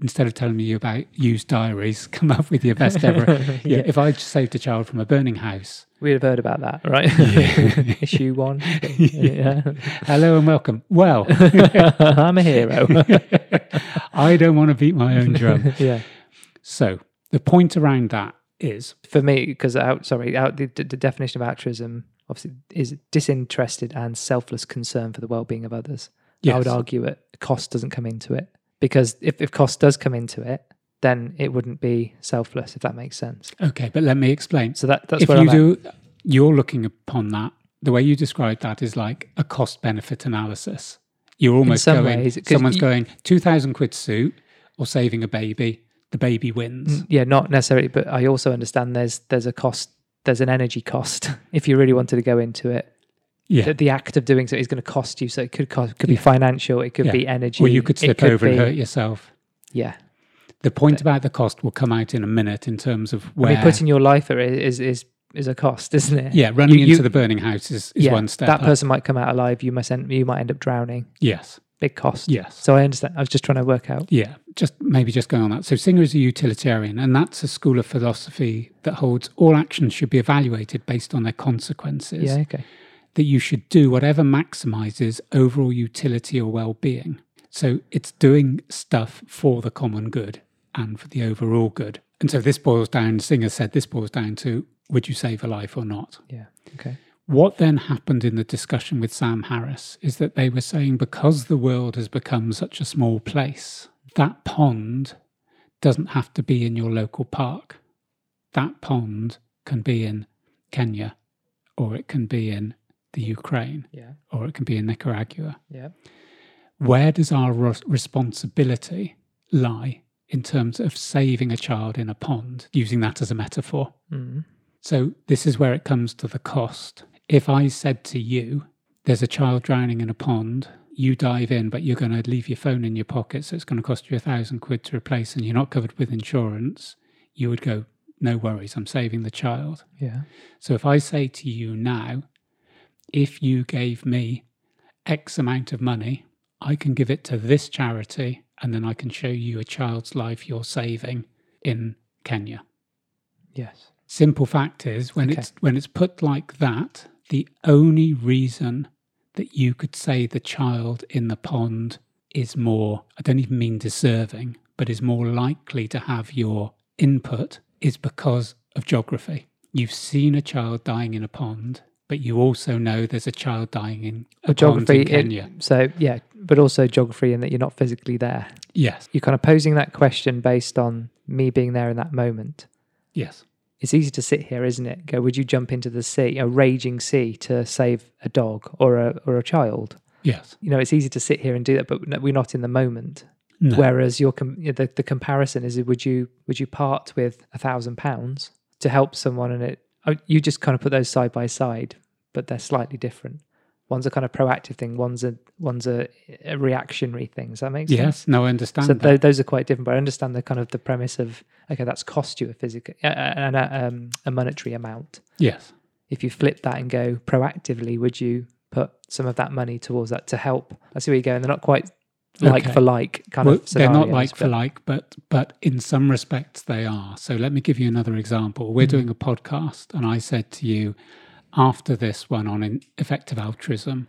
instead of telling me about used diaries, come up with your best ever. yeah. Yeah. If I saved a child from a burning house, We'd have heard about that, right? Yeah. Issue one. yeah. hello and welcome. Well, I'm a hero. I don't want to beat my own drum. yeah. So the point around that is For me, because out, sorry, out the, the definition of altruism obviously is disinterested and selfless concern for the well-being of others. I would argue it cost doesn't come into it because if, if cost does come into it, then it wouldn't be selfless if that makes sense. okay, but let me explain. So that that's if you I'm at. do, you're looking upon that. The way you describe that is like a cost benefit analysis. You're almost going, ways, someone's you- going, 2,000 quid suit or saving a baby, the baby wins. Mm, Yeah, not necessarily, but I also understand there's there's a cost, there's an energy cost if you really wanted to go into it. Yeah. The, the act of doing so is going to cost you. So it could cost, could Yeah. be financial, it could Yeah. be energy, Or you could slip could over and hurt yourself. Yeah, The point about the cost will come out in a minute in terms of I where. mean, putting your life at risk is is is a cost, isn't it? yeah, running you- into you- the burning house is, is yeah, one step. that up. person might come out alive. You must end, you might end up drowning. Yes. Big cost. Yes. So I understand. I was just trying to work out. Yeah, just maybe just going on that. So Singer is a utilitarian, and that's a school of philosophy that holds all actions should be evaluated based on their consequences. Yeah. Okay. That you should do whatever maximizes overall utility or well-being. So it's doing stuff for the common good and for the overall good. And so this boils down. Singer said this boils down to: would you save a life or not? Yeah. Okay. What then happened in the discussion with Sam Harris is that they were saying because the world has become such a small place, that pond doesn't have to be in your local park. That pond can be in Kenya, or it can be in the Ukraine, Yeah. or it can be in Nicaragua. Yeah. Where does our responsibility lie in terms of saving a child in a pond, using that as a metaphor? Mm. So this is where it comes to the cost. If I said to you, there's a child drowning in a pond, you dive in, but you're going to leave your phone in your pocket, so it's going to cost you a thousand quid to replace, and you're not covered with insurance, you would go, no worries, I'm saving the child. Yeah. So if I say to you now, if you gave me X amount of money, I can give it to this charity, and then I can show you a child's life you're saving in Kenya. Yes. Simple fact is when Okay. it's when it's put like that, the only reason that you could say the child in the pond is more I don't even mean deserving, but is more likely to have your input is because of geography. You've seen a child dying in a pond, but you also know there's a child dying in a geography. pond in it- Kenya. so yeah, but also geography in that you're not physically there. yes. You're kind of posing that question based on me being there in that moment. Yes. It's easy to sit here, isn't it? Go, would you jump into the sea, a raging sea, to save a dog or a or a child? Yes. You know, it's easy to sit here and do that, but we're not in the moment. No. Whereas your com- the the comparison is would you would you part with a thousand pounds to help someone and it oh, you just kind of put those side by side, but they're slightly different. One's a kind of proactive thing. One's a one's a, a reactionary thing. Does that make sense? Yes, no, I understand. So that. th- those are quite different, but I understand the kind of the premise of okay, that's cost you a physical uh, and a, um, a monetary amount. yes, If you flip that and go proactively, would you put some of that money towards that to help? I see where you go, and they're not quite like Okay. for like kind well, of. they're not scenarios, like for like, but but in some respects they are. So let me give you another example. We're Mhm. doing a podcast, and I said to you after this one on in- effective altruism,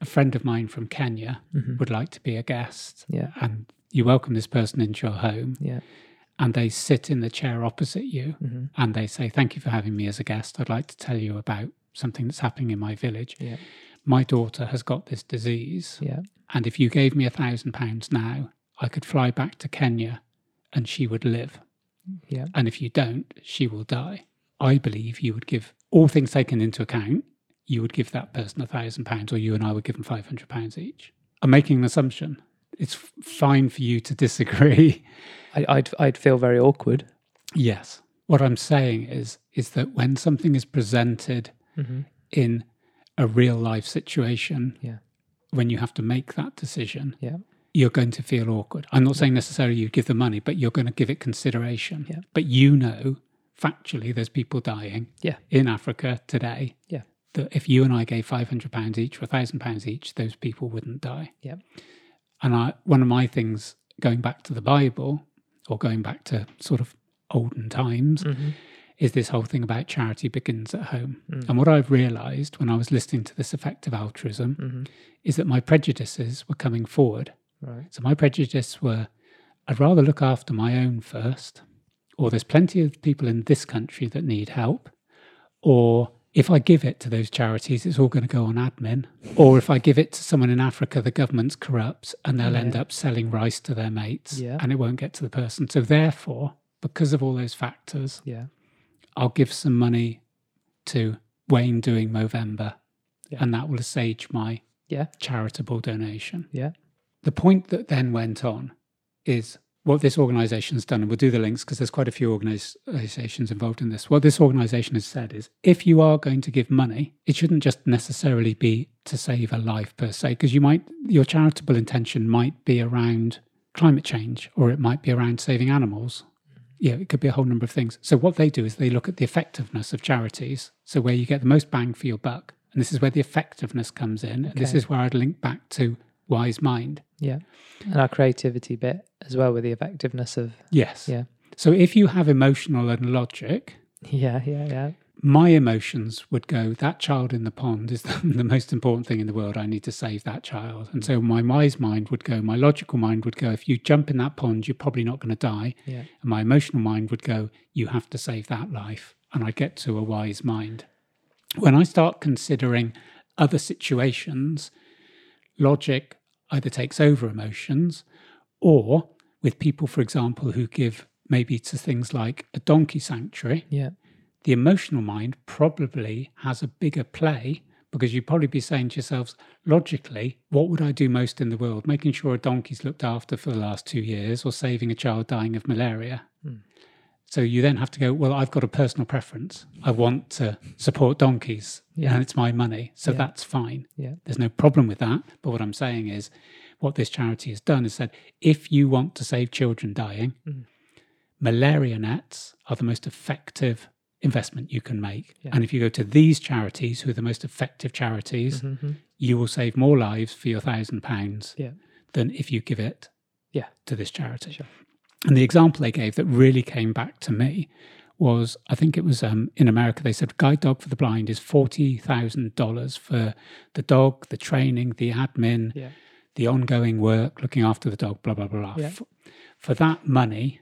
a friend of mine from Kenya Mhm. would like to be a guest, Yeah, and you welcome this person into your home, yeah, and they sit in the chair opposite you, hmm and they say, "Thank you for having me as a guest. I'd like to tell you about something that's happening in my village. yeah, My daughter has got this disease." yeah, And if you gave me a thousand pounds now, I could fly back to Kenya and she would live. yeah, And if you don't, she will die. I believe you would give all things taken into account, you would give that person a thousand pounds, or you and I would give them five hundred pounds each. I'm making an assumption. It's fine for you to disagree. I, I'd I'd feel very awkward. yes. What I'm saying is is that when something is presented hmm in a real life situation, Yeah. when you have to make that decision, Yeah. you're going to feel awkward. I'm not saying necessarily you give the money, but you're going to give it consideration. Yeah. But you know, factually, there's people dying Yeah. in Africa today. Yeah. That if you and I gave five hundred pounds each or thousand pounds each, those people wouldn't die. Yeah. And I, one of my things, going back to the Bible or going back to sort of olden times, hmm is this whole thing about charity begins at home. Mm. And what I've realised when I was listening to this effective altruism hmm is that my prejudices were coming forward. Right. So my prejudices were I'd rather look after my own first, or there's plenty of people in this country that need help, or if I give it to those charities, it's all going to go on admin, or if I give it to someone in Africa, the government's corrupt and they'll end up selling rice to their mates Yeah. and it won't get to the person. So therefore, because of all those factors, Yeah. I'll give some money to Wayne doing Movember, Yeah. and that will assuage my Yeah. charitable donation. Yeah. The point that then went on is what this organization has done, and we'll do the links because there's quite a few organizations involved in this. What this organization has said is if you are going to give money, it shouldn't just necessarily be to save a life per se, because you might, your charitable intention might be around climate change or it might be around saving animals. Yeah, it could be a whole number of things. So, what they do is they look at the effectiveness of charities. So, where you get the most bang for your buck. And this is where the effectiveness comes in. And this is where I'd link back to Wise Mind. Yeah. And our creativity bit as well with the effectiveness of Yes. Yeah. So if you have emotional and logic, yeah, yeah, yeah. my emotions would go, that child in the pond is the, the most important thing in the world. I need to save that child. And so my wise mind would go, my logical mind would go, if you jump in that pond, you're probably not going to die. Yeah. And my emotional mind would go, you have to save that life. And I get to a wise mind. When I start considering other situations, logic either takes over emotions or with people, for example, who give maybe to things like a donkey sanctuary, Yeah. the emotional mind probably has a bigger play because you'd probably be saying to yourselves, logically, what would I do most in the world? Making sure a donkey's looked after for the last two years or saving a child dying of malaria. Hmm. So you then have to go, well, I've got a personal preference. I want to support donkeys Yeah. and it's my money. So Yeah. that's fine. Yeah. There's no problem with that. But what I'm saying is, what this charity has done is said, if you want to save children dying, Mm. malaria nets are the most effective investment you can make. Yeah. And if you go to these charities, who are the most effective charities, Mhm. you will save more lives for your thousand pounds Yeah. than if you give it Yeah. to this charity. Sure. And the example they gave that really came back to me was I think it was um, in America, they said guide dog for the blind is $40,000 for the dog, the training, the admin, Yeah. the ongoing work, looking after the dog, blah, blah, blah. blah. Yeah. F- For that money,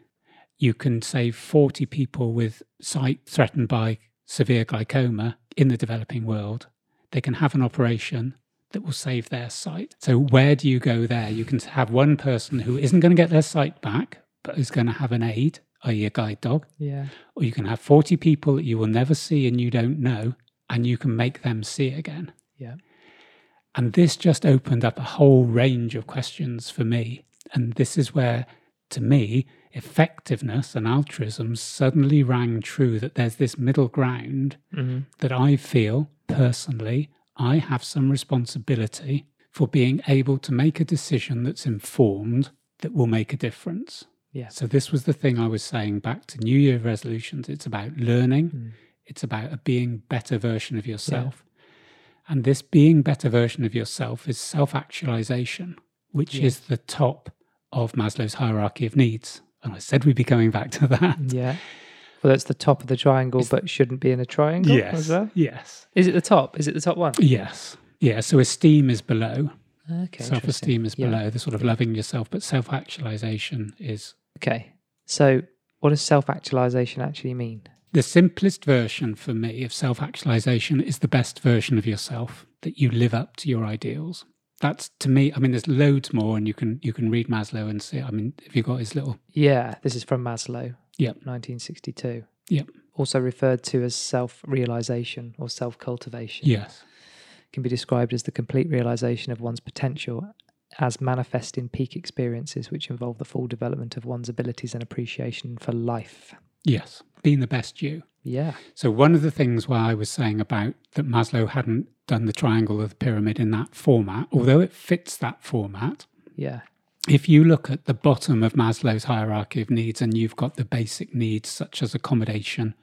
you can save 40 people with sight threatened by severe glaucoma in the developing world. They can have an operation that will save their sight. So, where do you go there? You can have one person who isn't going to get their sight back, is going to have an aid, i.e., a guide dog, Yeah. or you can have 40 people that you will never see and you don't know, and you can make them see again. Yeah. And this just opened up a whole range of questions for me And this is where, to me, effectiveness and altruism suddenly rang true that there's this middle ground hmm that I feel personally I have some responsibility for being able to make a decision that's informed that will make a difference. Yeah. So, this was the thing I was saying back to New Year resolutions. It's about learning, Mm. it's about a being better version of yourself. And this being better version of yourself is self actualization, which Yeah. is the top of Maslow's hierarchy of needs. And I said we'd be coming back to that. Yeah. Well, that's the top of the triangle, It's- but shouldn't be in a triangle as well. Yes. Is it the top? Is it the top one? Yes. Yeah. So esteem is below. Okay. Self esteem is Yeah. below the sort of loving yourself, but self actualization is Okay. So, what does self actualization actually mean? the simplest version for me of self actualization is the best version of yourself that you live up to your ideals. That's to me, I mean, there's loads more, and you can you can read Maslow and see. I mean, if you've got his little Yeah, this is from Maslow. Yep. 1962. Yep. Also referred to as self realization or self cultivation. yes, Can be described as the complete realization of one's potential as manifest in peak experiences which involve the full development of one's abilities and appreciation for life. yes, being the best you. Yeah. So one of the things why I was saying about that Maslow hadn't done the triangle of the pyramid in that format, although it fits that format, Yeah. if you look at the bottom of Maslow's hierarchy of needs and you've got the basic needs such as accommodation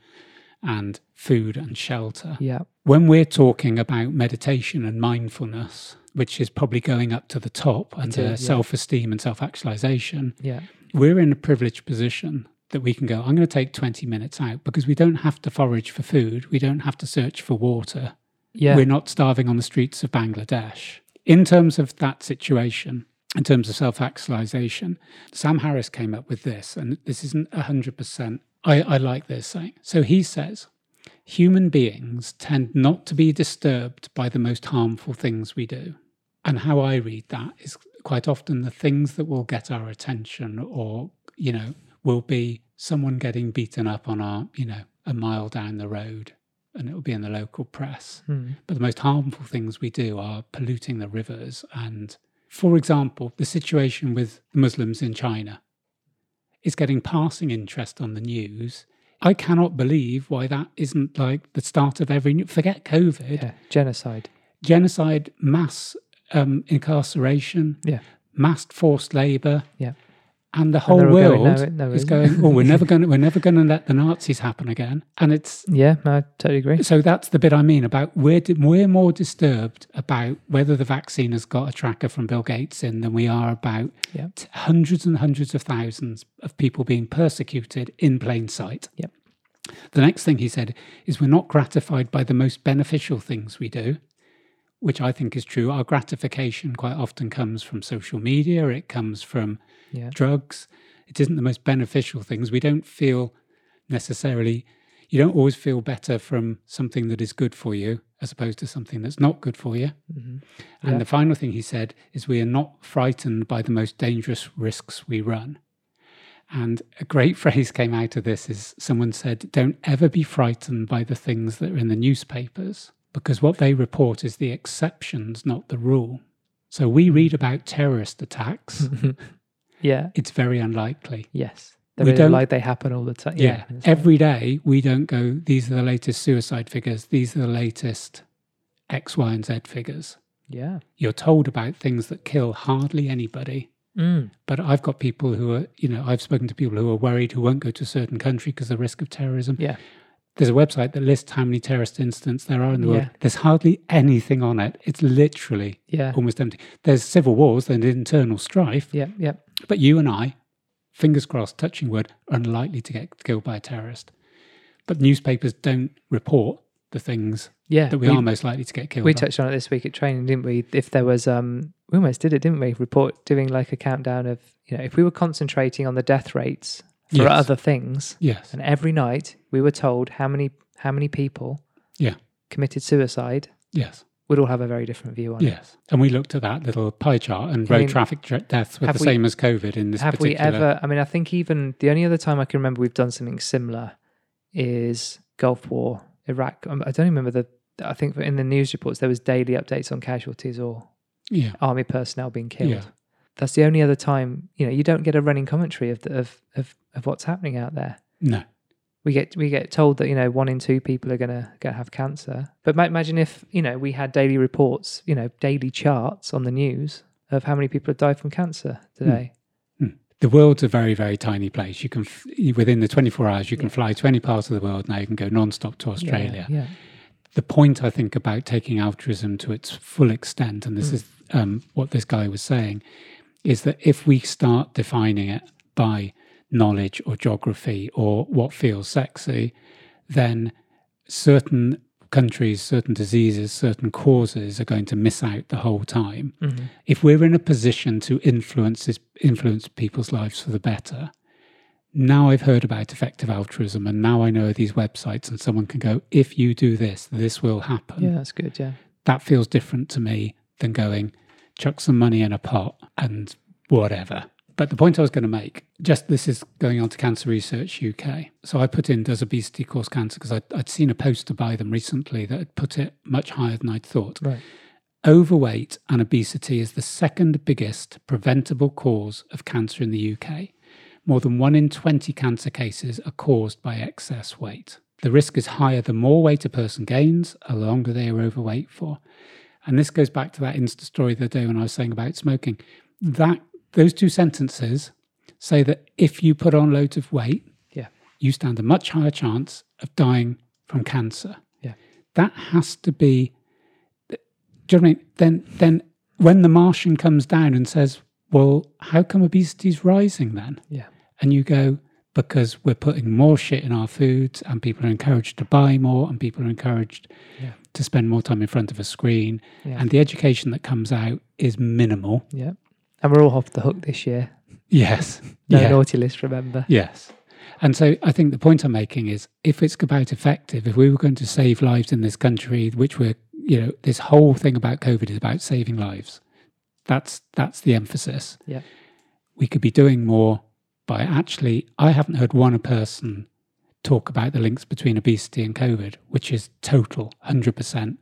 and food and shelter, Yeah. when we're talking about meditation and mindfulness, which is probably going up to the top under is, yeah. self esteem and self actualization, Yeah. we're in a privileged position that we can go, I'm going to take 20 minutes out because we don't have to forage for food, we don't have to search for water. Yeah. We're not starving on the streets of Bangladesh. In terms of that situation, in terms of self actualization, Sam Harris came up with this, and this isn't 100%. I, I like this saying. So he says, human beings tend not to be disturbed by the most harmful things we do. And how I read that is quite often the things that will get our attention or, you know, will be someone getting beaten up on our, you know, a mile down the road and it will be in the local press. Hmm. But the most harmful things we do are polluting the rivers. And, for example, the situation with Muslims in China is getting passing interest on the news. I cannot believe why that isn't like the start of every new. Forget COVID, Yeah. Genocide. genocide, mass um, incarceration, Yeah. mass forced labour. Yeah. And the whole they're all going, world "No, no, is isn't." going, oh, we're never going to, we're never going to let the Nazis happen again. And it's Yeah. I totally agree. so that's the bit I mean about we're we're more disturbed about whether the vaccine has got a tracker from Bill Gates in than we are about t- hundreds and hundreds of thousands of people being persecuted in plain sight. Yep. The next thing he said is we're not gratified by the most beneficial things we do, which I think is true. Our gratification quite often comes from social media. It comes from Yeah. drugs. It isn't the most beneficial things. We don't feel necessarily, you don't always feel better from something that is good for you as opposed to something that's not good for you. hmm And Yeah. the final thing he said is we are not frightened by the most dangerous risks we run. And a great phrase came out of this is someone said, Don't ever be frightened by the things that are in the newspapers, because what they report is the exceptions, not the rule. So we read about terrorist attacks, yeah. it's very unlikely. Yes. They We really don't- like they happen all the time. Yeah. Yeah. it's Every day we don't go, these are the latest suicide figures, these are the latest X, Y, and Z figures. yeah. You're told about things that kill hardly anybody. Mm. But I've got people who are, you know, I've spoken to people who are worried who won't go to a certain country because the risk of terrorism. Yeah. There's a website that lists how many terrorist incidents there are in the world. There's hardly anything on it. It's literally Yeah. almost empty. There's civil wars, there's internal strife, Yeah. Yeah. but you and I, fingers crossed, touching wood, are unlikely to get killed by a terrorist. But newspapers don't report the things Yeah. that we, are most likely to get killed we touched on it this week at training, didn't we? If there was, um, we almost did it, didn't we? Report doing like a countdown of, you know, if we were concentrating on the death rates for Yes. other things, yes. and every night we were told how many how many people, Yeah. committed suicide, Yes. we'd all have a very different view on it. Yes. And we looked at that little pie chart and I road mean, traffic deaths were the we- same as COVID in this Have we ever? I mean, I think even the only other time I can remember we've done something similar is Gulf War, Iraq. Um, I don't remember the. I think in the news reports there was daily updates on casualties or Yeah. army personnel being killed. Yeah. That's the only other time you know you don't get a running commentary of the, of, of of what's happening out there. No. We get we get told that you know one in two people are gonna gonna have cancer, but imagine if you know we had daily reports, you know, daily charts on the news of how many people have died from cancer today. The world's a very, very tiny place. You can, f- within the 24 hours, you can Yeah. fly to any part of the world now. You can go non-stop to Yeah, Australia. Yeah, the point I think about taking altruism to its full extent, and this Mm. is um, what this guy was saying, is that if we start defining it by knowledge or geography or what feels sexy, then certain countries, certain diseases, certain causes are going to miss out the whole time. Mhm. If we're in a position to influence influence people's lives for the better, now I've heard about effective altruism, and now I know these websites, and someone can go, if you do this, this will happen. yeah, that's good. Yeah, That feels different to me than going, chuck some money in a pot and whatever. But the point I was going to make, just this is going on to Cancer Research UK. So I put in, does obesity cause cancer? Because I'd, I'd seen a poster by them recently that had put it much higher than I'd thought. right. Overweight and obesity is the second biggest preventable cause of cancer in the UK. More than one in 20 cancer cases are caused by excess weight. The risk is higher the more weight a person gains, the longer they are overweight for. And this goes back to that Insta story the other day when I was saying about smoking. That those two sentences say that if you put on loads of weight, Yeah. you stand a much higher chance of dying from cancer. Yeah. That has to be do you know what I mean? Then, then when the Martian comes down and says, "Well, how come obesity's rising then?" Yeah, and you go, "Because we're putting more shit in our foods, and people are encouraged to buy more, and people are encouraged Yeah. to spend more time in front of a screen, yeah, and the education that comes out is minimal." yeah. And we're all off the hook this year. Yes, No yeah, naughty list, remember? yes. And so I think the point I'm making is if it's about effective, if we were going to save lives in this country, which we're, you know, this whole thing about COVID is about saving lives. That's that's the emphasis. Yeah. We could be doing more by actually I haven't heard one person talk about the links between obesity and COVID, which is total, hundred percent.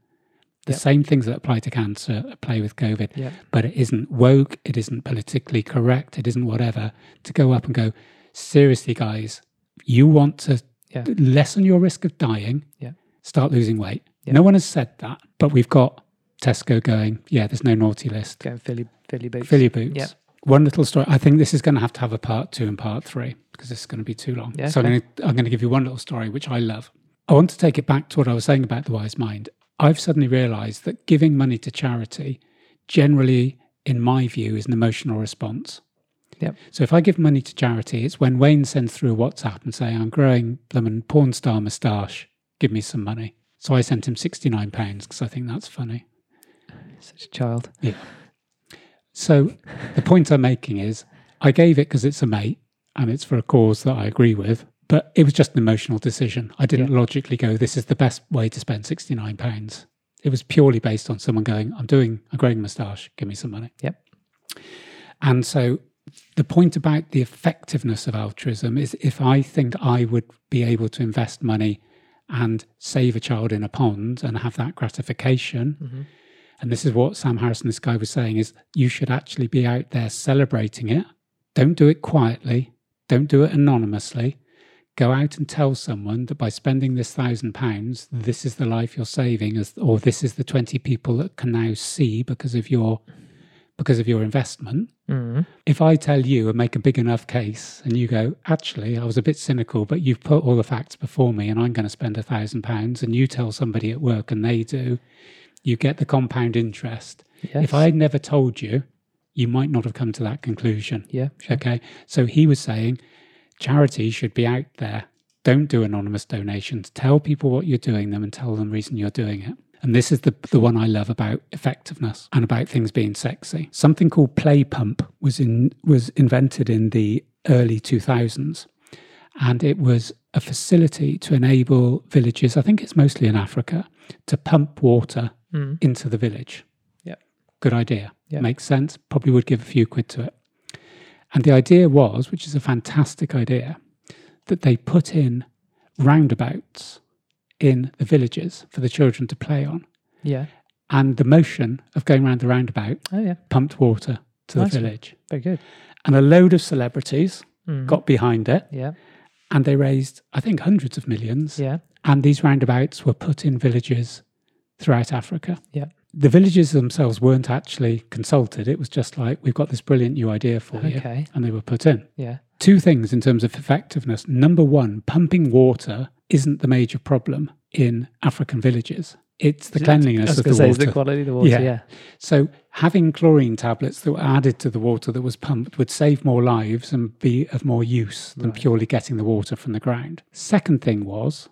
The Yep. same things that apply to cancer apply with COVID Yeah, but it isn't woke, it isn't politically correct, it isn't whatever, to go up and go, seriously, guys, you want to Yeah. lessen your risk of dying, Yeah. start losing weight. Yeah. No one has said that, but we've got Tesco going, yeah, there's no naughty list. going Philly, Philly boots. Your boots. Yeah. One little story. I think this is going to have to have a part two and part three because this is going to be too long. Yeah, so I'm going, to, I'm going to give you one little story, which I love. I want to take it back to what I was saying about the wise mind. I've suddenly realized that giving money to charity generally, in my view, is an emotional response. Yep. So if I give money to charity, it's when Wayne sends through a WhatsApp and say, I'm growing bloomin' porn star moustache, give me some money. So I sent him £69 because I think that's funny. Such a child. So the point I'm making is I gave it because it's a mate and it's for a cause that I agree with, but it was just an emotional decision. I didn't logically go, this is the best way to spend £69. It was purely based on someone going, I'm doing a growing moustache, give me some money. Yep. And so the point about the effectiveness of altruism is if I think I would be able to invest money and save a child in a pond and have that gratification, Mhm. And this is what Sam Harrison, this guy, was saying: is you should actually be out there celebrating it. Don't do it quietly. Don't do it anonymously. Go out and tell someone that by spending this thousand pounds, this is the life you're saving, or this is the twenty people that can now see because of your because of your investment. Mhm. If I tell you and make a big enough case, and you go, actually, I was a bit cynical, but you've put all the facts before me, and I'm going to spend a thousand pounds, and you tell somebody at work and they do, you get the compound interest. Yes. If I had never told you, you might not have come to that conclusion. yeah, sure. Okay. So he was saying charity should be out there. Don't do anonymous donations. Tell people what you're doing them and tell them the reason you're doing it. And this is the, the one I love about effectiveness and about things being sexy. Something called Play Pump was in was invented in the early 2000s. And it was a facility to enable villages, I think it's mostly in Africa, to pump water Mm. into the village. Yeah. Good idea. Makes sense. Probably would give a few quid to it. And the idea was, which is a fantastic idea, that they put in roundabouts in the villages for the children to play on. Yeah. And the motion of going around the roundabout Oh, yeah. pumped water to Nice the one. village. Very good. And a load of celebrities Mm. got behind it Yeah. and they raised, I think, hundreds of millions. Yeah. And these roundabouts were put in villages throughout Africa. Yeah. The villages themselves weren't actually consulted. It was just like, we've got this brilliant new idea for you. Okay. And they were put in. Yeah. Two things in terms of effectiveness. Number one, pumping water isn't the major problem in African villages. It's the cleanliness of the say, water. the quality of the water. Yeah. Yeah. So having chlorine tablets that were added to the water that was pumped would save more lives and be of more use than Right. purely getting the water from the ground. Second thing was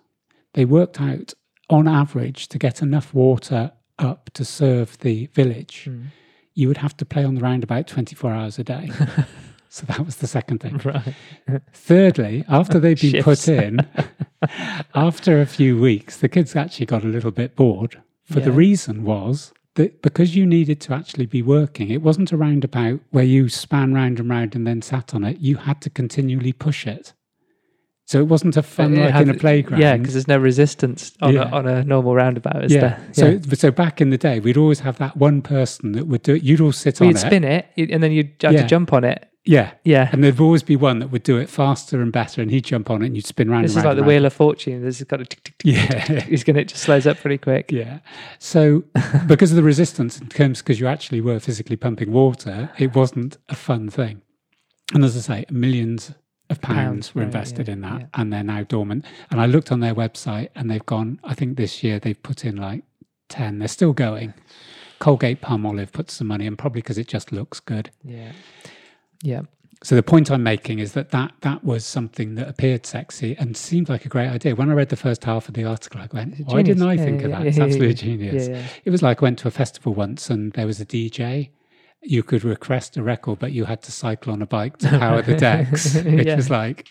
they worked out on average to get enough water up to serve the village, Mm. you would have to play on the roundabout 24 hours a day. so that was the second thing. Right. Thirdly, after they'd been put in, after a few weeks, the kids actually got a little bit bored. For the reason was that because you needed to actually be working, it wasn't a roundabout where you span round and round and then sat on it. You had to continually push it. So it wasn't a fun It like had- in a playground. Yeah, because there's no resistance on, Yeah. a, on a normal roundabout, is yeah. there? So so back in the day, we'd always have that one person that would do it. You'd all sit Well, on you'd it. spin it, and then you'd have Yeah. to jump on it. Yeah. Yeah. And there'd always be one that would do it faster and better, and he'd jump on it and you'd spin round This is round. like the round. wheel of fortune. This has got a tick, tick, tick. Yeah. He's going to it just slows up pretty quick. Yeah. So because of the resistance in terms because you actually were physically pumping water, it wasn't a fun thing. And as I say, millions of pounds, Pounds, were right, invested yeah, in that yeah. and they're now dormant. And I looked on their website and they've gone, I think this year they've put in like 10. They're still going. Colgate-Palmolive put some money in, probably because it just looks good. Yeah. Yeah. So the point I'm making is that, that that was something that appeared sexy and seemed like a great idea. When I read the first half of the article, I went, why didn't. I Yeah, think of that? it's absolutely genius. It was like I went to a festival once and there was a DJ. You could request a record, but you had to cycle on a bike to power the decks, which Yeah. was like,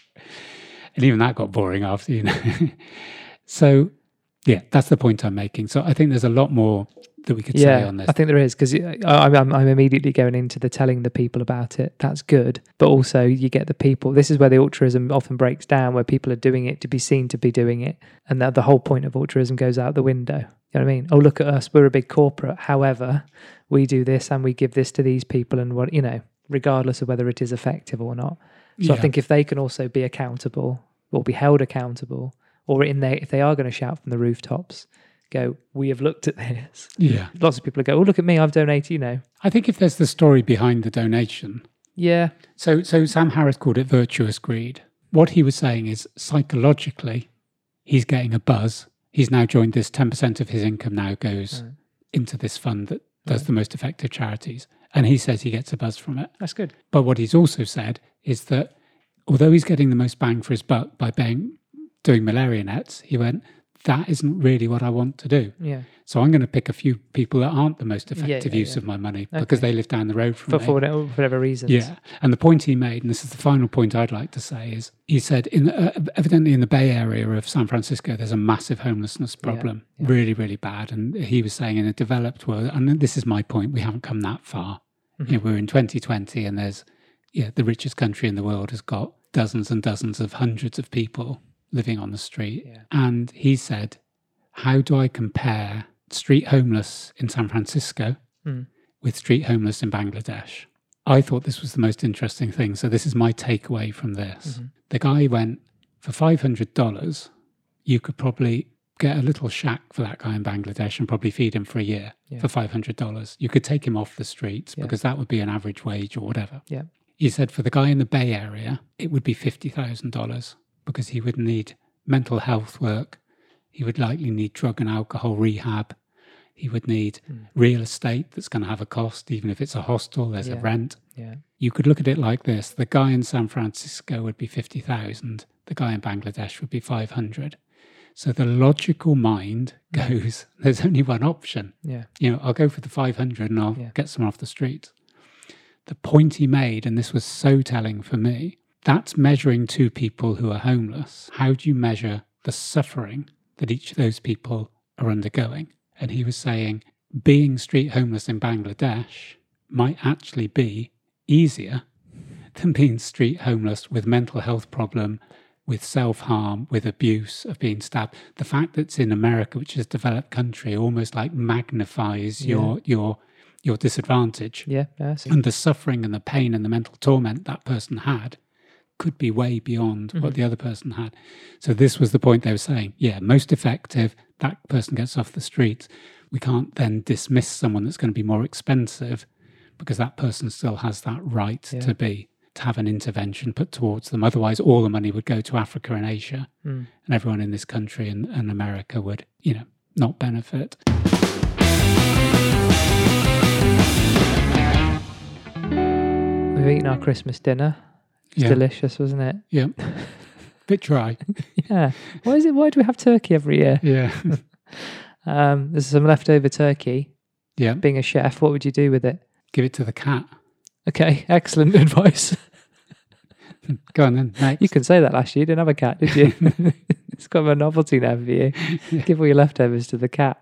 and even that got boring after, you know. so, yeah, that's the point I'm making. So I think there's a lot more that we could say on this. I think there is because I'm, I'm, I'm immediately going into the telling the people about it. That's good, but also you get the people. This is where the altruism often breaks down, where people are doing it to be seen to be doing it, and that the whole point of altruism goes out the window. You know what I mean? Oh, look at us, we're a big corporate. However, we do this and we give this to these people, and what you know, regardless of whether it is effective or not. So I think if they can also be accountable or be held accountable, or in there if they are going to shout from the rooftops, go, we have looked at this. yeah. Lots of people go, oh look at me, I've donated. You know, I think if there's the story behind the donation, yeah, So, so Sam Harris called it virtuous greed. What he was saying is psychologically, he's getting a buzz. He's now joined this 10% of his income now goes Right. into this fund that does Right. the most effective charities. And he says he gets a buzz from it. that's good. But what he's also said is that although he's getting the most bang for his buck by being, doing malaria nets, he went, that isn't really what I want to do. Yeah, So I'm going to pick a few people that aren't the most effective yeah, use yeah. of my money because they live down the road from for, me. for whatever, whatever reasons. Yeah. And the point he made, and this is the final point I'd like to say, is he said, in uh, evidently in the Bay Area of San Francisco, there's a massive homelessness problem, really, really bad. And he was saying in a developed world, and this is my point, we haven't come that far. Mm-hmm. You know, we're in 2020, and there's, yeah, the richest country in the world has got dozens and dozens of hundreds of people living on the street. Yeah. And he said, how do I compare street homeless in San Francisco Mm. with street homeless in Bangladesh? I thought this was the most interesting thing. So this is my takeaway from this. Mhm. The guy went for five hundred dollars. You could probably get a little shack for that guy in Bangladesh and probably feed him for a year Yeah. for five hundred dollars. You could take him off the streets Yeah. because that would be an average wage or whatever. Yeah. He said for the guy in the Bay Area, it would be fifty thousand dollars because he would need mental health work. He would likely need drug and alcohol rehab. He would need Mm. real estate that's going to have a cost, even if it's a hostel, there's a rent. Yeah, You could look at it like this the guy in San Francisco would be 50,000, the guy in Bangladesh would be 500. So the logical mind goes, there's only one option. yeah, You know, I'll go for the 500 and I'll Yeah. get someone off the street. The point he made, and this was so telling for me, that's measuring two people who are homeless. How do you measure the suffering that each of those people are undergoing? And he was saying being street homeless in Bangladesh might actually be easier than being street homeless with mental health problem, with self harm, with abuse, of being stabbed. The fact that it's in America, which is a developed country, almost like magnifies Yeah. your your your disadvantage. Yeah, yeah. I see. And the suffering and the pain and the mental torment that person had could be way beyond what Mhm. the other person had. So this was the point they were saying. Yeah, most effective, that person gets off the streets. We can't then dismiss someone that's going to be more expensive because that person still has that right Yeah. to be to have an intervention put towards them. Otherwise all the money would go to Africa and Asia Mm. and everyone in this country and, and America would, you know, not benefit. We've eaten our Christmas dinner. It's Yeah. delicious, wasn't it? Yeah. Bit dry. Yeah. Why is it? Why do we have turkey every year? Yeah. Um, there's some leftover turkey. yeah. Being a chef, what would you do with it? Give it to the cat. Okay, excellent advice. Go on then. Next. You can say that last year. You didn't have a cat, did you? it's got a novelty now for you. Give all your leftovers to the cat.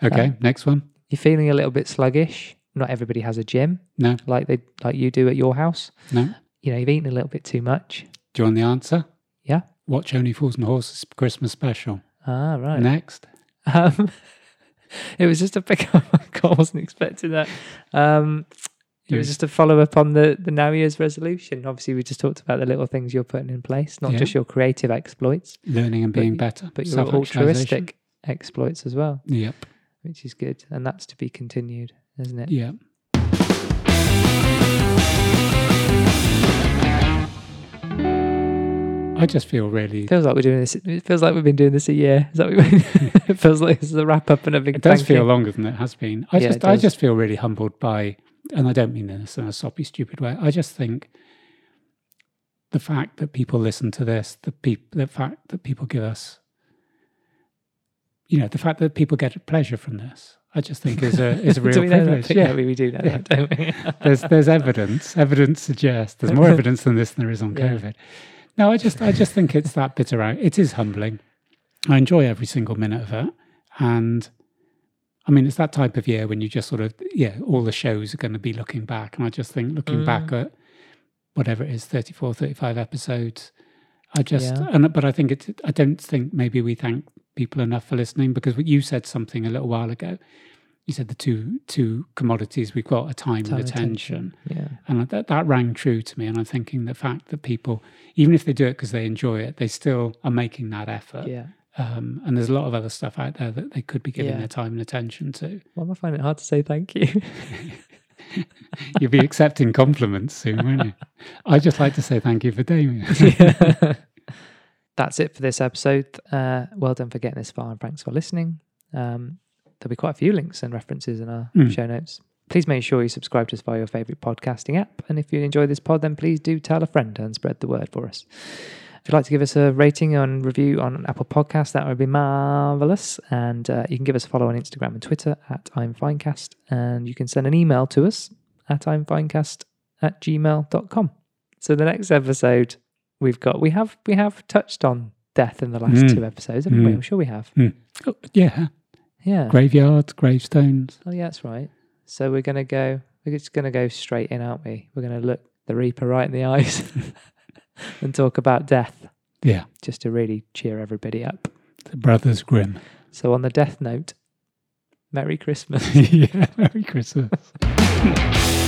Okay. Um, next one. You're feeling a little bit sluggish. Not everybody has a gym No. like they like you do at your house. No. You know, you've eaten a little bit too much. Do you want the answer? Yeah. Watch Only Fools and Horses Christmas special. Ah, right. Next. Um, it was just a pick up. I wasn't expecting that. Um, it was just a follow up on the the Now Year's resolution. Obviously, we just talked about the little things you're putting in place, not Yeah. just your creative exploits, Learning and being y- better. but your altruistic exploits as well, Yep. which is good, and that's to be continued, isn't it? Yep. I just feel really. It feels like we're doing this. It feels like we've been doing this a year. Is that what we mean? it feels like this is a wrap up and a big. It does feel you. longer than it has been. I Yeah, just, I just feel really humbled by, and I don't mean this in a soppy, stupid way. I just think the fact that people listen to this, the peop, the fact that people give us, you know, the fact that people get pleasure from this, I just think is a is a real privilege. Yeah, we, we do know Yeah. that, don't we? there's there's evidence. Evidence suggests there's more evidence than this than there is on Yeah. COVID. No, I just I just think it's that bit around. It is humbling. I enjoy every single minute of it, and I mean it's that type of year when you just sort of yeah, all the shows are going to be looking back, and I just think looking back Mm. at whatever it is, 34, 35 episodes. I just Yeah. and but I think it's I don't think maybe we thank people enough for listening because you said something a little while ago. You said the two two commodities we've got are time, Time and and attention. Yeah. And that, that rang true to me. And I'm thinking the fact that people, even if they do it because they enjoy it, they still are making that effort. Yeah. Um, and there's a lot of other stuff out there that they could be giving Yeah. their time and attention to. Well, I find it hard to say thank you. You'll be accepting compliments soon, won't you? I'd just like to say thank you for Damien. That's it for this episode. Uh, well done for getting this far and thanks for listening. Um, there'll be quite a few links and references in our Mm. show notes. Please make sure you subscribe to us via your favourite podcasting app. And if you enjoy this pod, then please do tell a friend and spread the word for us. If you'd like to give us a rating and review on Apple Podcasts, that would be marvelous. And uh, you can give us a follow on Instagram and Twitter at I'm Finecast. And you can send an email to us at I'm Finecast at gmail.com. So the next episode we've got, we have we have touched on death in the last Mm. two episodes, haven't we? Mm. I'm sure we have. Oh, yeah. Yeah. Graveyards, gravestones. Oh, yeah, that's right. So we're going to go, we're just going to go straight in, aren't we? We're going to look the Reaper right in the eyes and talk about death Yeah. just to really cheer everybody up. The Brothers Grimm. So, on the death note, Merry Christmas. yeah. Merry Christmas.